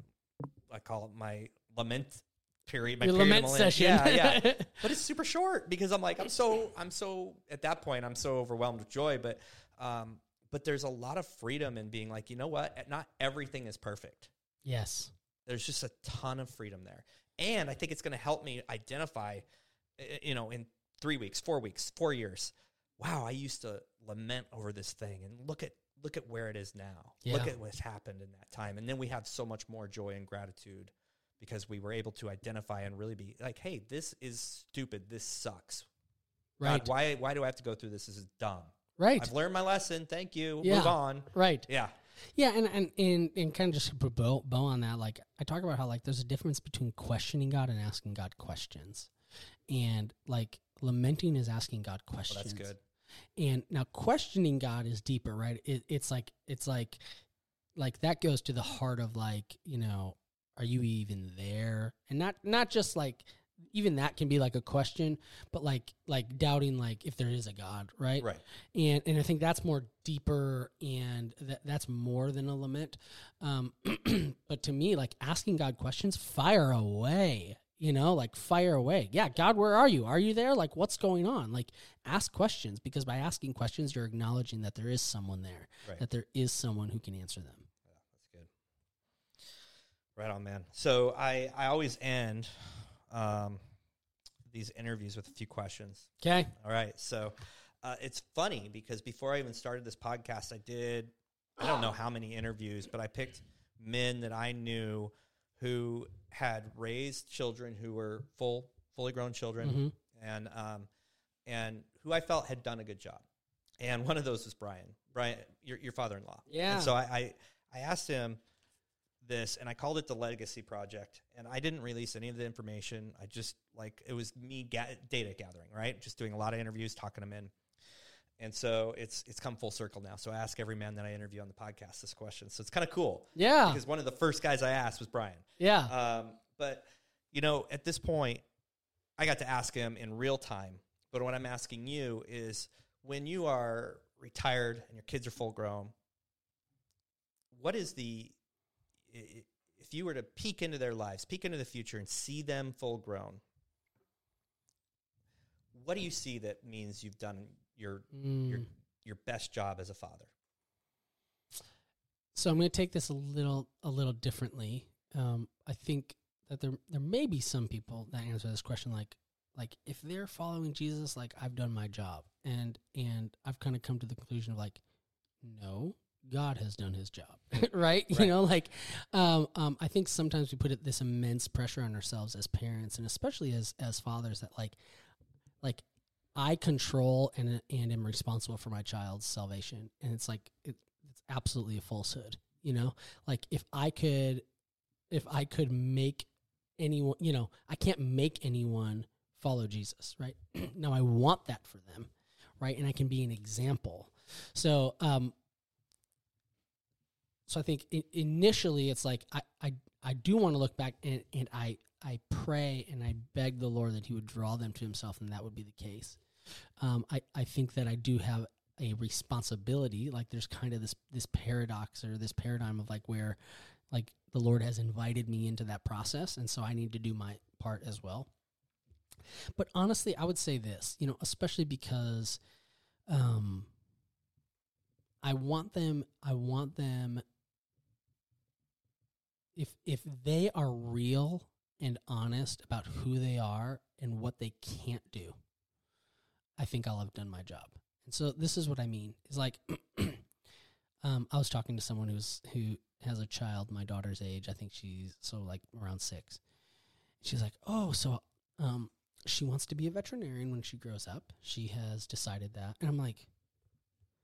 i call it my lament period my Your period lament session. Yeah yeah. But it's super short because i'm like i'm so i'm so at that point i'm so overwhelmed with joy but um but there's a lot of freedom in being like you know what? Not everything is perfect. Yes. There's just a ton of freedom there. And I think it's going to help me identify, you know, in three weeks, four weeks, four years. Wow, I used to lament over this thing, and look at look at where it is now. Yeah. Look at what's happened in that time, and then we have so much more joy and gratitude because we were able to identify and really be like, "Hey, this is stupid. This sucks. Right? God, why why do I have to go through this? This is dumb. Right. I've learned my lesson. Thank you. Yeah. Move on. Right. Yeah. Yeah, and and and, and kind of just put bow, bow on that. Like I talk about how like there's a difference between questioning God and asking God questions, and like lamenting is asking God oh, questions. Well, that's good. And now questioning God is deeper, right? It, it's like it's like like that goes to the heart of like you know, are you even there? And not not just like even that can be like a question, but like like doubting like if there is a God, right? Right. And and I think that's more deeper and that that's more than a lament. Um, but to me, like asking God questions, fire away. You know, like fire away. Yeah, God, where are you? Are you there? Like, what's going on? Like, ask questions because by asking questions, you're acknowledging that there is someone there, right. that there is someone who can answer them. Yeah, that's good. Right on, man. So I I always end um, these interviews with a few questions. Okay. All right. So uh, it's funny because before I even started this podcast, I did, I don't know how many interviews, but I picked men that I knew who had raised children who were full, fully grown children, mm-hmm. and um, and who I felt had done a good job. And one of those was Brian, Brian, your your father in law. Yeah. And so I, I I asked him this and I called it the Legacy Project. And I didn't release any of the information. I just like it was me ga- data gathering, right? Just doing a lot of interviews, talking them in. And so it's it's come full circle now. So I ask every man that I interview on the podcast this question. So it's kind of cool. Yeah. Because one of the first guys I asked was Brian. Yeah. Um, but you know, at this point, I got to ask him in real time. But what I'm asking you is when you are retired and your kids are full grown, what is the if you were to peek into their lives, peek into the future and see them full grown, what do you see that means you've done your mm. your your best job as a father? So I'm going to take this a little a little differently. Um, I think that there there may be some people that answer this question like like if they're following Jesus, like I've done my job, and and I've kind of come to the conclusion of like, no, God has done His job, right? right? You know, like um, um, I think sometimes we put it, this immense pressure on ourselves as parents, and especially as as fathers, that like like I control and and am responsible for my child's salvation, and it's like it, it's absolutely a falsehood. You know, like if I could, if I could make anyone, you know, I can't make anyone follow Jesus, right? now I want that for them, right? And I can be an example. So, um, so I think initially it's like I, I I do want to look back and, and I I pray and I beg the Lord that He would draw them to Himself, and that would be the case. Um, I I think that I do have a responsibility. Like there's kind of this this paradox or this paradigm of like where like the Lord has invited me into that process, and so I need to do my part as well. But honestly, I would say this, you know, especially because um, I want them. I want them if if they are real and honest about who they are and what they can't do, I think I'll have done my job. And so this is what I mean. Is like um, I was talking to someone who's who has a child my daughter's age. I think she's so like around six. She's like, oh, so um, she wants to be a veterinarian when she grows up. She has decided that, and I'm like,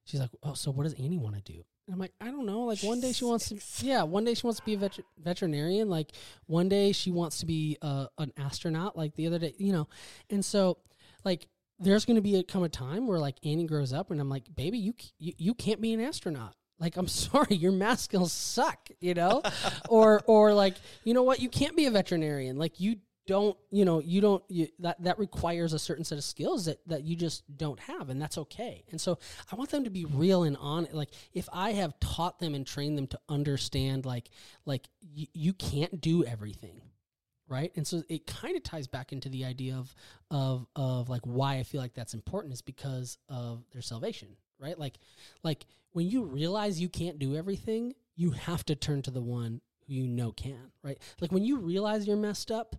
she's like, oh, so what does Annie want to do? And I'm like, I don't know. Like one day she wants to, yeah, one day she wants to be a vet- veterinarian. Like one day she wants to be uh, an astronaut. Like the other day, you know. And so, like, there's going to be a come a time where like Annie grows up, and I'm like, baby, you you, you can't be an astronaut. Like, I'm sorry, your math skills suck, you know, or or like, you know what, you can't be a veterinarian. Like, you don't you know you don't you, that that requires a certain set of skills that that you just don't have and that's okay and so i want them to be real and on like if i have taught them and trained them to understand like like y- you can't do everything right? And so it kind of ties back into the idea of of of like why i feel like that's important is because of their salvation right? Like like when you realize you can't do everything you have to turn to the one who you know can right? Like when you realize you're messed up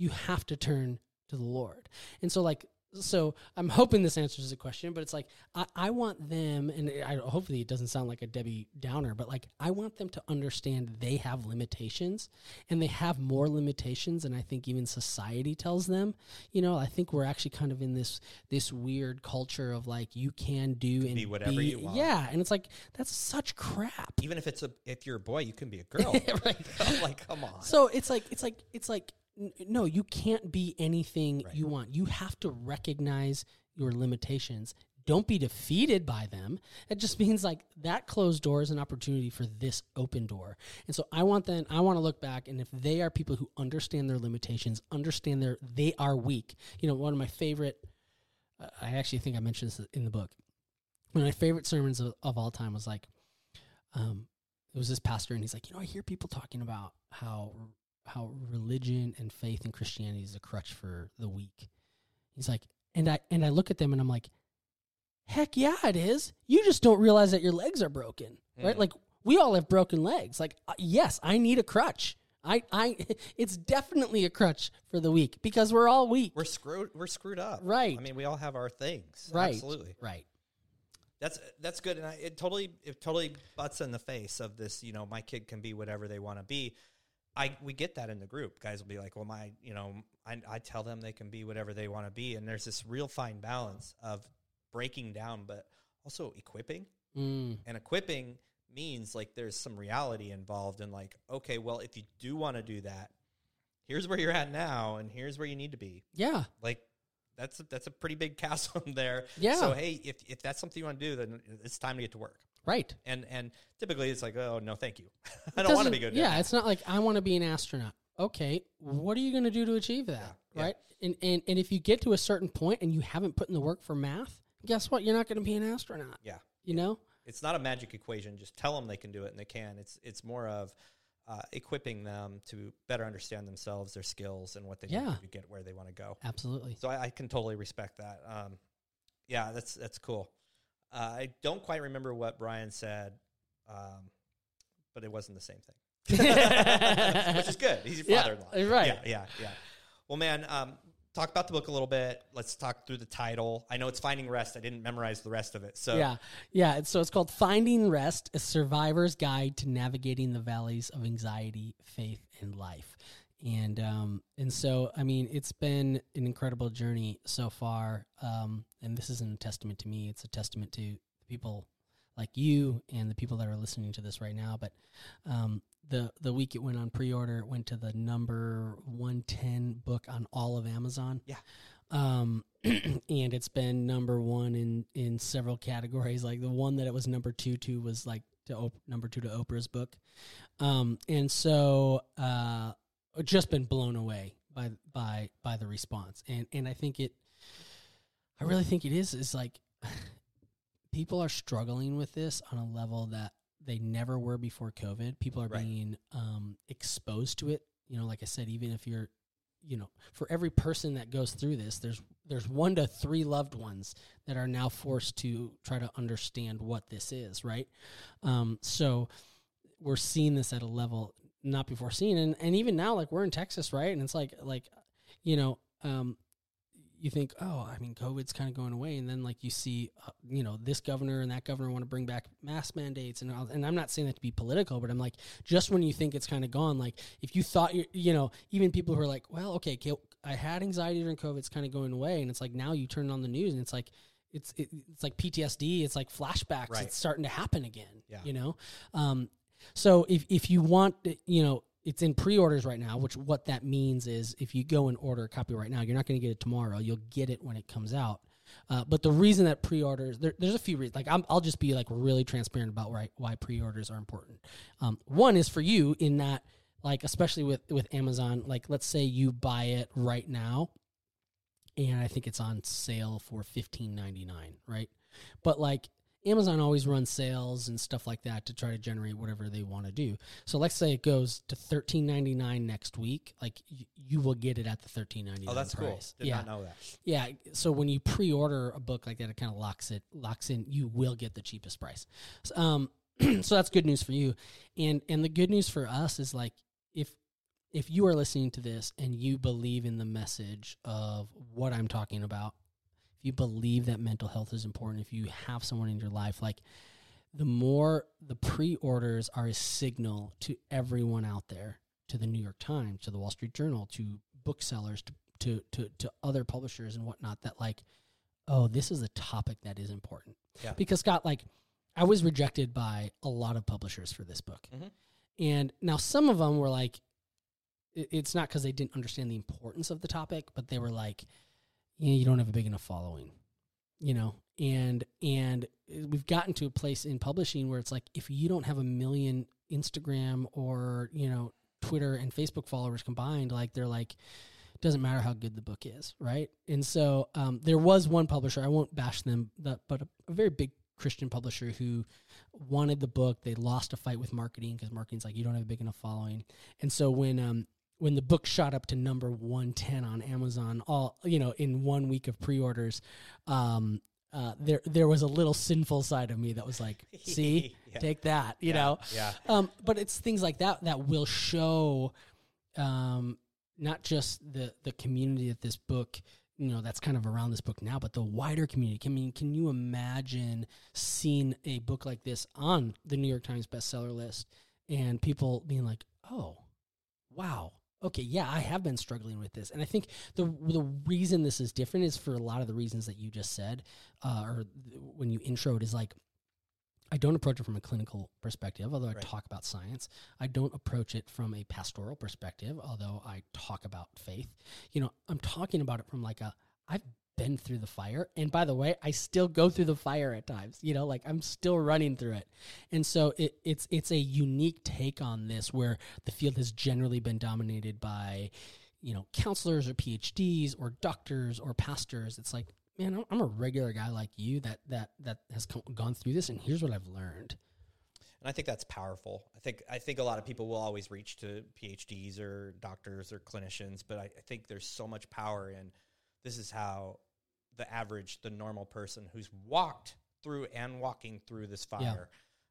you have to turn to the Lord. And so, like, so I'm hoping this answers the question, but it's like I, I want them, and I, hopefully it doesn't sound like a Debbie Downer, but like I want them to understand they have limitations, and they have more limitations than I think even society tells them. You know, I think we're actually kind of in this this weird culture of like you can do and be whatever be, you want. Yeah, and it's like that's such crap. Even if it's a if you're a boy, you can be a girl. right? like, come on. So it's like it's like it's like no, you can't be anything right. you want. You have to recognize your limitations. Don't be defeated by them. It just means like that closed door is an opportunity for this open door. And so I want them, I want to look back and if they are people who understand their limitations, understand their, they are weak. You know, one of my favorite, uh, I actually think I mentioned this in the book. One of my favorite sermons of, of all time was like, um, it was this pastor and he's like, you know, I hear people talking about how how religion and faith and Christianity is a crutch for the weak. He's like, and I and I look at them and I'm like, heck yeah, it is. You just don't realize that your legs are broken, mm. right? Like we all have broken legs. Like uh, yes, I need a crutch. I, I, it's definitely a crutch for the weak because we're all weak. We're screwed. We're screwed up. Right. I mean, we all have our things. Right. Absolutely. Right. That's that's good, and I, it totally it totally butts in the face of this. You know, my kid can be whatever they want to be. I we get that in the group. Guys will be like, "Well, my, you know, I, I tell them they can be whatever they want to be," and there's this real fine balance of breaking down, but also equipping. Mm. And equipping means like there's some reality involved in like, okay, well, if you do want to do that, here's where you're at now, and here's where you need to be. Yeah, like that's a, that's a pretty big chasm there. Yeah. So hey, if if that's something you want to do, then it's time to get to work. Right. And and typically it's like, oh no, thank you. I don't want to be good. Yeah, it's not like I want to be an astronaut. okay, what are you going to do to achieve that? yeah. Right. And, and, and if you get to a certain point and you haven't put in the work for math, guess what? You're not going to be an astronaut. Yeah. You know? It's not a magic equation. Just tell them they can do it, and they can. It's it's more of uh, equipping them to better understand themselves, their skills, and what they Yeah. need to get where they want to go. Absolutely. So I, I can totally respect that. Um, yeah, that's that's cool. Uh, I don't quite remember what Brian said, um, but it wasn't the same thing, which is good. He's your father-in-law, right. Yeah, yeah, yeah. Well, man, um, talk about the book a little bit. Let's talk through the title. I know it's Finding Rest. I didn't memorize the rest of it, so Yeah, yeah. So it's called Finding Rest: A Survivor's Guide to Navigating the Valleys of Anxiety, Faith, and Life. And um, and so I mean, it's been an incredible journey so far. Um, and this isn't a testament to me; it's a testament to the people like you and the people that are listening to this right now. But um, the the week it went on pre-order, it went to the number one ten book on all of Amazon. Yeah. Um, and it's been number one in in several categories. Like the one that it was number two to was like to op- number two to Oprah's book. Um, and so uh, just been blown away by by by the response. And and I think it, I really think it is is like people are struggling with this on a level that they never were before COVID. People are Right. being um, exposed to it. You know, like I said, even if you're, you know, for every person that goes through this, there's there's one to three loved ones that are now forced to try to understand what this is, right? Um, so we're seeing this at a level not before seen, and and even now, like we're in Texas, right? And it's like like, you know, um, you think, oh, I mean, COVID's kind of going away, and then like you see, uh, you know, this governor and that governor want to bring back mask mandates, and all, and I'm not saying that to be political, but I'm like, just when you think it's kind of gone, like if you thought you, you know, even people who are like, well, okay, okay, I had anxiety during COVID, it's kind of going away, and it's like now you turn on the news and it's like. It's it, it's like PTSD. It's like flashbacks. Right. It's starting to happen again. Yeah. You know, um, so if if you want, you know, it's in pre-orders right now. Which what that means is if you go and order a copy right now, you're not going to get it tomorrow. You'll get it when it comes out. Uh, but the reason that pre-orders, there, there's a few reasons. Like I'm, I'll just be like really transparent about why why pre-orders are important. Um, one is for you in that, like especially with with Amazon. Like let's say you buy it right now, and I think it's on sale for fifteen ninety nine, right? But like Amazon always runs sales and stuff like that to try to generate whatever they want to do. So let's say it goes to thirteen ninety nine next week, like y- you will get it at the thirteen ninety nine. Oh, that's cool. price. Did yeah, not know that. yeah. So when you pre-order a book like that, it kind of locks it locks in. You will get the cheapest price. So, um, so that's good news for you, and and the good news for us is like if if you are listening to this and you believe in the message of what I'm talking about, if you believe that mental health is important, if you have someone in your life, like the more the pre-orders are a signal to everyone out there, to the New York Times, to the Wall Street Journal, to booksellers, to to to, to other publishers and whatnot, that like, oh, this is a topic that is important. Yeah. Because Scott, like, I was rejected by a lot of publishers for this book, Mhm. and now some of them were like, it's not because they didn't understand the importance of the topic, but they were like, yeah, you don't have a big enough following, you know, and and we've gotten to a place in publishing where it's like if you don't have a million Instagram or you know Twitter and Facebook followers combined, like they're like doesn't matter how good the book is, right? And so um, there was one publisher, I won't bash them, but a, a very big Christian publisher who wanted the book. They lost a fight with marketing because marketing's like you don't have a big enough following, and so when um, when the book shot up to number 110 on Amazon all you know in one week of pre-orders um uh there there was a little sinful side of me that was like see Yeah. take that you Yeah, know yeah. um but it's things like that that will show um not just the the community that this book you know that's kind of around this book now but the wider community i mean can you imagine seeing a book like this on the new york times bestseller list and people being like oh wow okay yeah i have been struggling with this and i think the the reason this is different is for a lot of the reasons that you just said uh, or th- when you introed is like i don't approach it from a clinical perspective although i Right. talk about science i don't approach it from a pastoral perspective although i talk about faith you know i'm talking about it from like a i've been through the fire. And by the way, I still go through the fire at times. You know, like I'm still running through it. And so it, it's it's a unique take on this where the field has generally been dominated by, you know, counselors or PhDs or doctors or pastors. It's like, man, I'm- a regular guy like you that that that has come, gone through this, and here's what I've learned. and I think that's powerful. I think I think a lot of people will always reach to PhDs or doctors or clinicians, but I, I think there's so much power in this is how the average, the normal person who's walked through and walking through this fire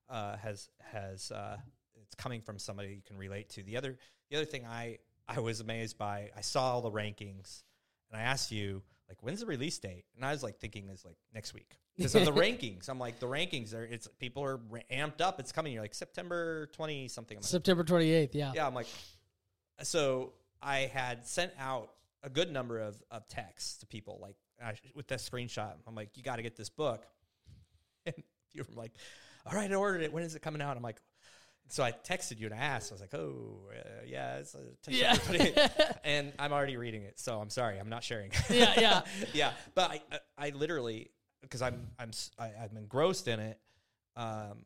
uh, has has uh, it's coming from somebody you can relate to. The other the other thing I I was amazed by I saw all the rankings and I asked you like when's the release date and I was like thinking is like next week because of the rankings. I'm like the rankings are it's people are amped up. It's coming. You're like September twenty something. I'm September 28th, yeah. yeah, I'm like, so I had sent out a good number of, of texts to people, like I, with that screenshot. I'm like, you got to get this book. And you were like, all right, I ordered it. When is it coming out? I'm like, so I texted you and I asked. I was like, oh, uh, yeah, it's uh, Yeah. And I'm already reading it. So I'm sorry, I'm not sharing. Yeah, yeah. yeah. But I, I, I literally, because I'm, I'm, s- I, I'm engrossed in it. Um,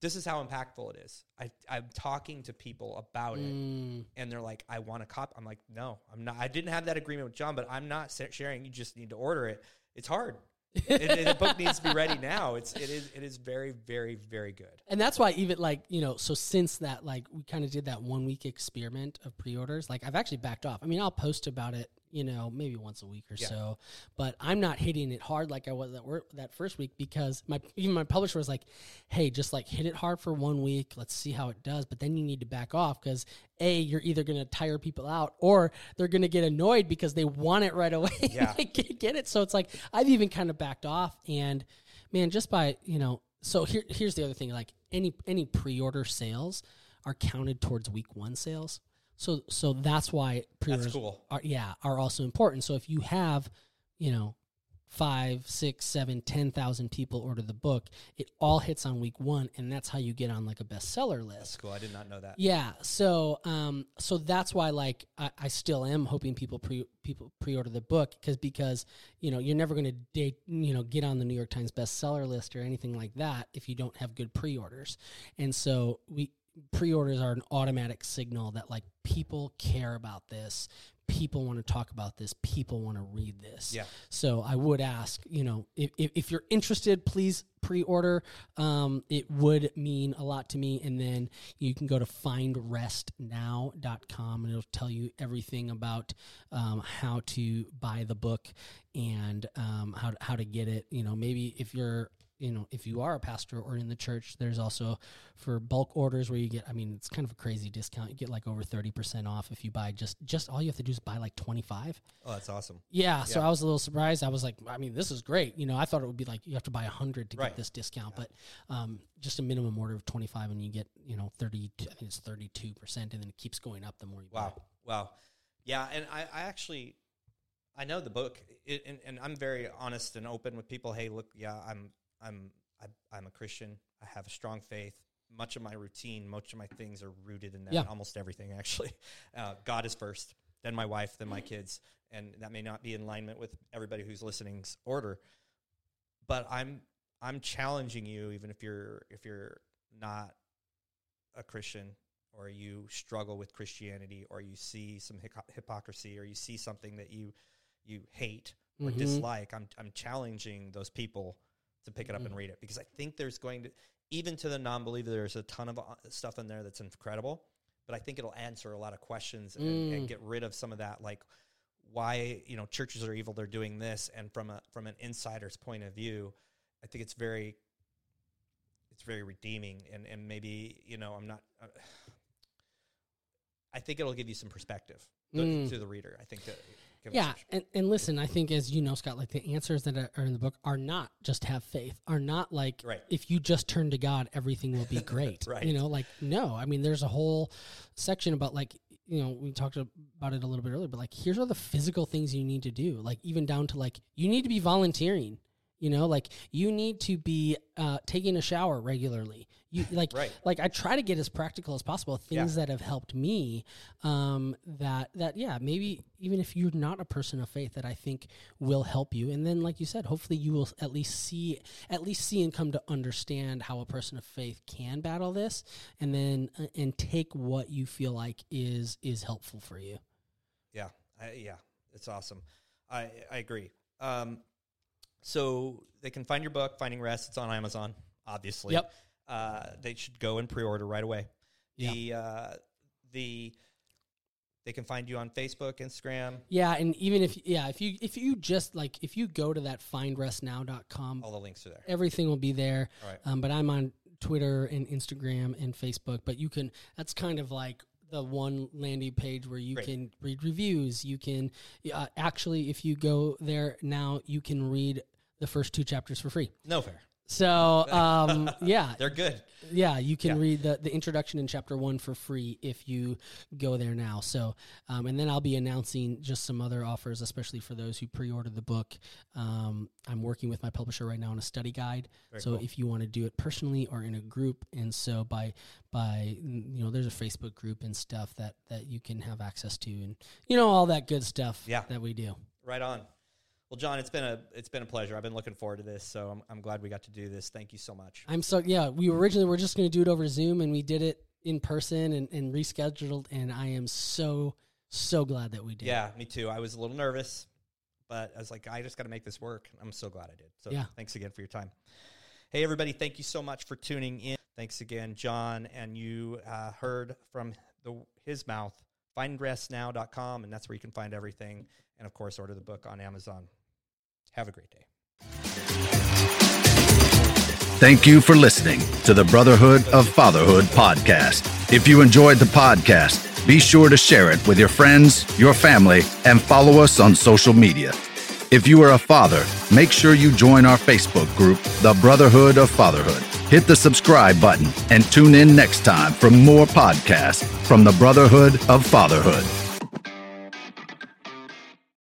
this is how impactful it is. I, I'm talking to people about it Mm, and they're like, I want a cop. I'm like, no, I'm not. I didn't have that agreement with John, but I'm not sharing. You just need to order it. It's hard. it, it- the book needs to be ready now. It's it is it is very very very good. and that's why even like you know so since that like we kind of did that one week experiment of pre-orders like i've actually backed off i mean i'll post about it you know maybe once a week or Yeah. so. But i'm not hitting it hard like i was that work that first week because my even my publisher was like hey just like hit it hard for one week. Let's see how it does. But then you need to back off because a you're either going to tire people out or they're going to get annoyed because they want it right away. Yeah. they can't get it. So it's like i've even kind of backed off and man just by you know so here here's the other thing like any any pre-order sales are counted towards week one sales so so that's why pre-orders cool. are yeah are also important so if you have you know five six seven ten thousand people order the book it all hits on week one and that's how you get on like a bestseller list That's cool. I did not know that. yeah. So um so that's why like I, I still am hoping people pre people pre-order the book because because you know you're never going to date you know get on the New York Times bestseller list or anything like that if you don't have good pre-orders. And so we pre-orders are an automatic signal that like people care about this. People want to talk about this. People want to read this. Yeah. So I would ask, you know, if, if, you're interested, please pre-order. Um, it would mean a lot to me. And then you can go to findrestnow.com and it'll tell you everything about um, how to buy the book and um, how, to, how to get it. You know, maybe if you're you know, if you are a pastor or in the church, there's also for bulk orders where you get, I mean, it's kind of a crazy discount. You get like over 30% off if you buy just, just all you have to do is buy like 25. Oh, that's awesome. Yeah, so I was a little surprised. I was like, I mean, this is great. You know, I thought it would be like you have to buy a hundred to Right. get this discount, but um, just a minimum order of twenty five, and you get you know thirty. I think it's thirty two percent, and then it keeps going up the more you buy. Wow. Wow. Yeah, and I, I actually I know the book it, and, and I'm very honest and open with people. Hey, look, yeah, I'm I'm I, I'm a Christian. I have a strong faith. Much of my routine, much of my things are rooted in that. Yeah. Almost everything, actually. Uh, God is first, then my wife, then my kids, and that may not be in alignment with everybody who's listening's order. But I'm I'm challenging you, even if you're if you're not a Christian or you struggle with Christianity or you see some hypocrisy or you see something that you you hate or Mhm. dislike, I'm I'm challenging those people to pick it up and Mhm. read it because I think there's going to even to the non-believer there's a ton of uh, stuff in there that's incredible, but I think it'll answer a lot of questions and, and Mm. get rid of some of that like why you know churches are evil they're doing this and from a from an insider's point of view I think it's very it's very redeeming and and maybe you know I'm not uh, I think it'll give you some perspective to, Mm. to the reader. I think that give Yeah, and, and listen, I think as you know, Scott, like the answers that are, in the book are not just have faith, are not like Right. if you just turn to God, everything will be great. Right. You know, like no, I mean, there's a whole section about like you know we talked about it a little bit earlier, but like here's all the physical things you need to do, like even down to like you need to be volunteering. You know, like you need to be uh, taking a shower regularly. You like, Right. like I try to get as practical as possible. Things that have helped me. Um, that that yeah, maybe even if you're not a person of faith, that I think will help you. And then, like you said, hopefully you will at least see, at least see and come to understand how a person of faith can battle this, and then uh, and take what you feel like is is helpful for you. Yeah, I, yeah, it's awesome. I I agree. Um, so they can find your book, Finding Rest. It's on Amazon, obviously. Yep. Uh, they should go and pre-order right away. Yeah. The uh, the they can find you on Facebook, Instagram, Yeah, and even if yeah, if you if you just like if you go to that findrestnow.com, all the links are there. everything will be there. Right. Um, but I'm on Twitter and Instagram and Facebook. But you can that's kind of like the one landing page where you Great. can read reviews. You can uh, actually, if you go there now, you can read the first two chapters for free. No fair. So um, yeah, They're good. yeah, you can Yeah. read the, the introduction in chapter one for free if you go there now. So, um, and then I'll be announcing just some other offers, especially for those who pre-ordered the book. Um, I'm working with my publisher right now on a study guide. Very so cool. if you want to do it personally or in a group, and so by by you know, there's a Facebook group and stuff that that you can have access to, and you know all that good stuff Yeah. that we do. Right on. Well, John, it's been a it's been a pleasure. I've been looking forward to this, so I'm I'm glad we got to do this. Thank you so much. I'm so yeah. We originally were just going to do it over Zoom, and we did it in person and, and rescheduled. And I am so so glad that we did. Yeah, me too. I was a little nervous, but I was like, I just got to make this work. I'm so glad I did. So Yeah. thanks again for your time. Hey, everybody, thank you so much for tuning in. Thanks again, John. And you uh, heard from the, his mouth, findrestnow.com, and that's where you can find everything. And of course, order the book on Amazon. Have a great day. Thank you for listening to the Brotherhood of Fatherhood podcast. If you enjoyed the podcast, be sure to share it with your friends, your family, and follow us on social media. If you are a father, make sure you join our Facebook group, The Brotherhood of Fatherhood. Hit the subscribe button and tune in next time for more podcasts from the Brotherhood of Fatherhood.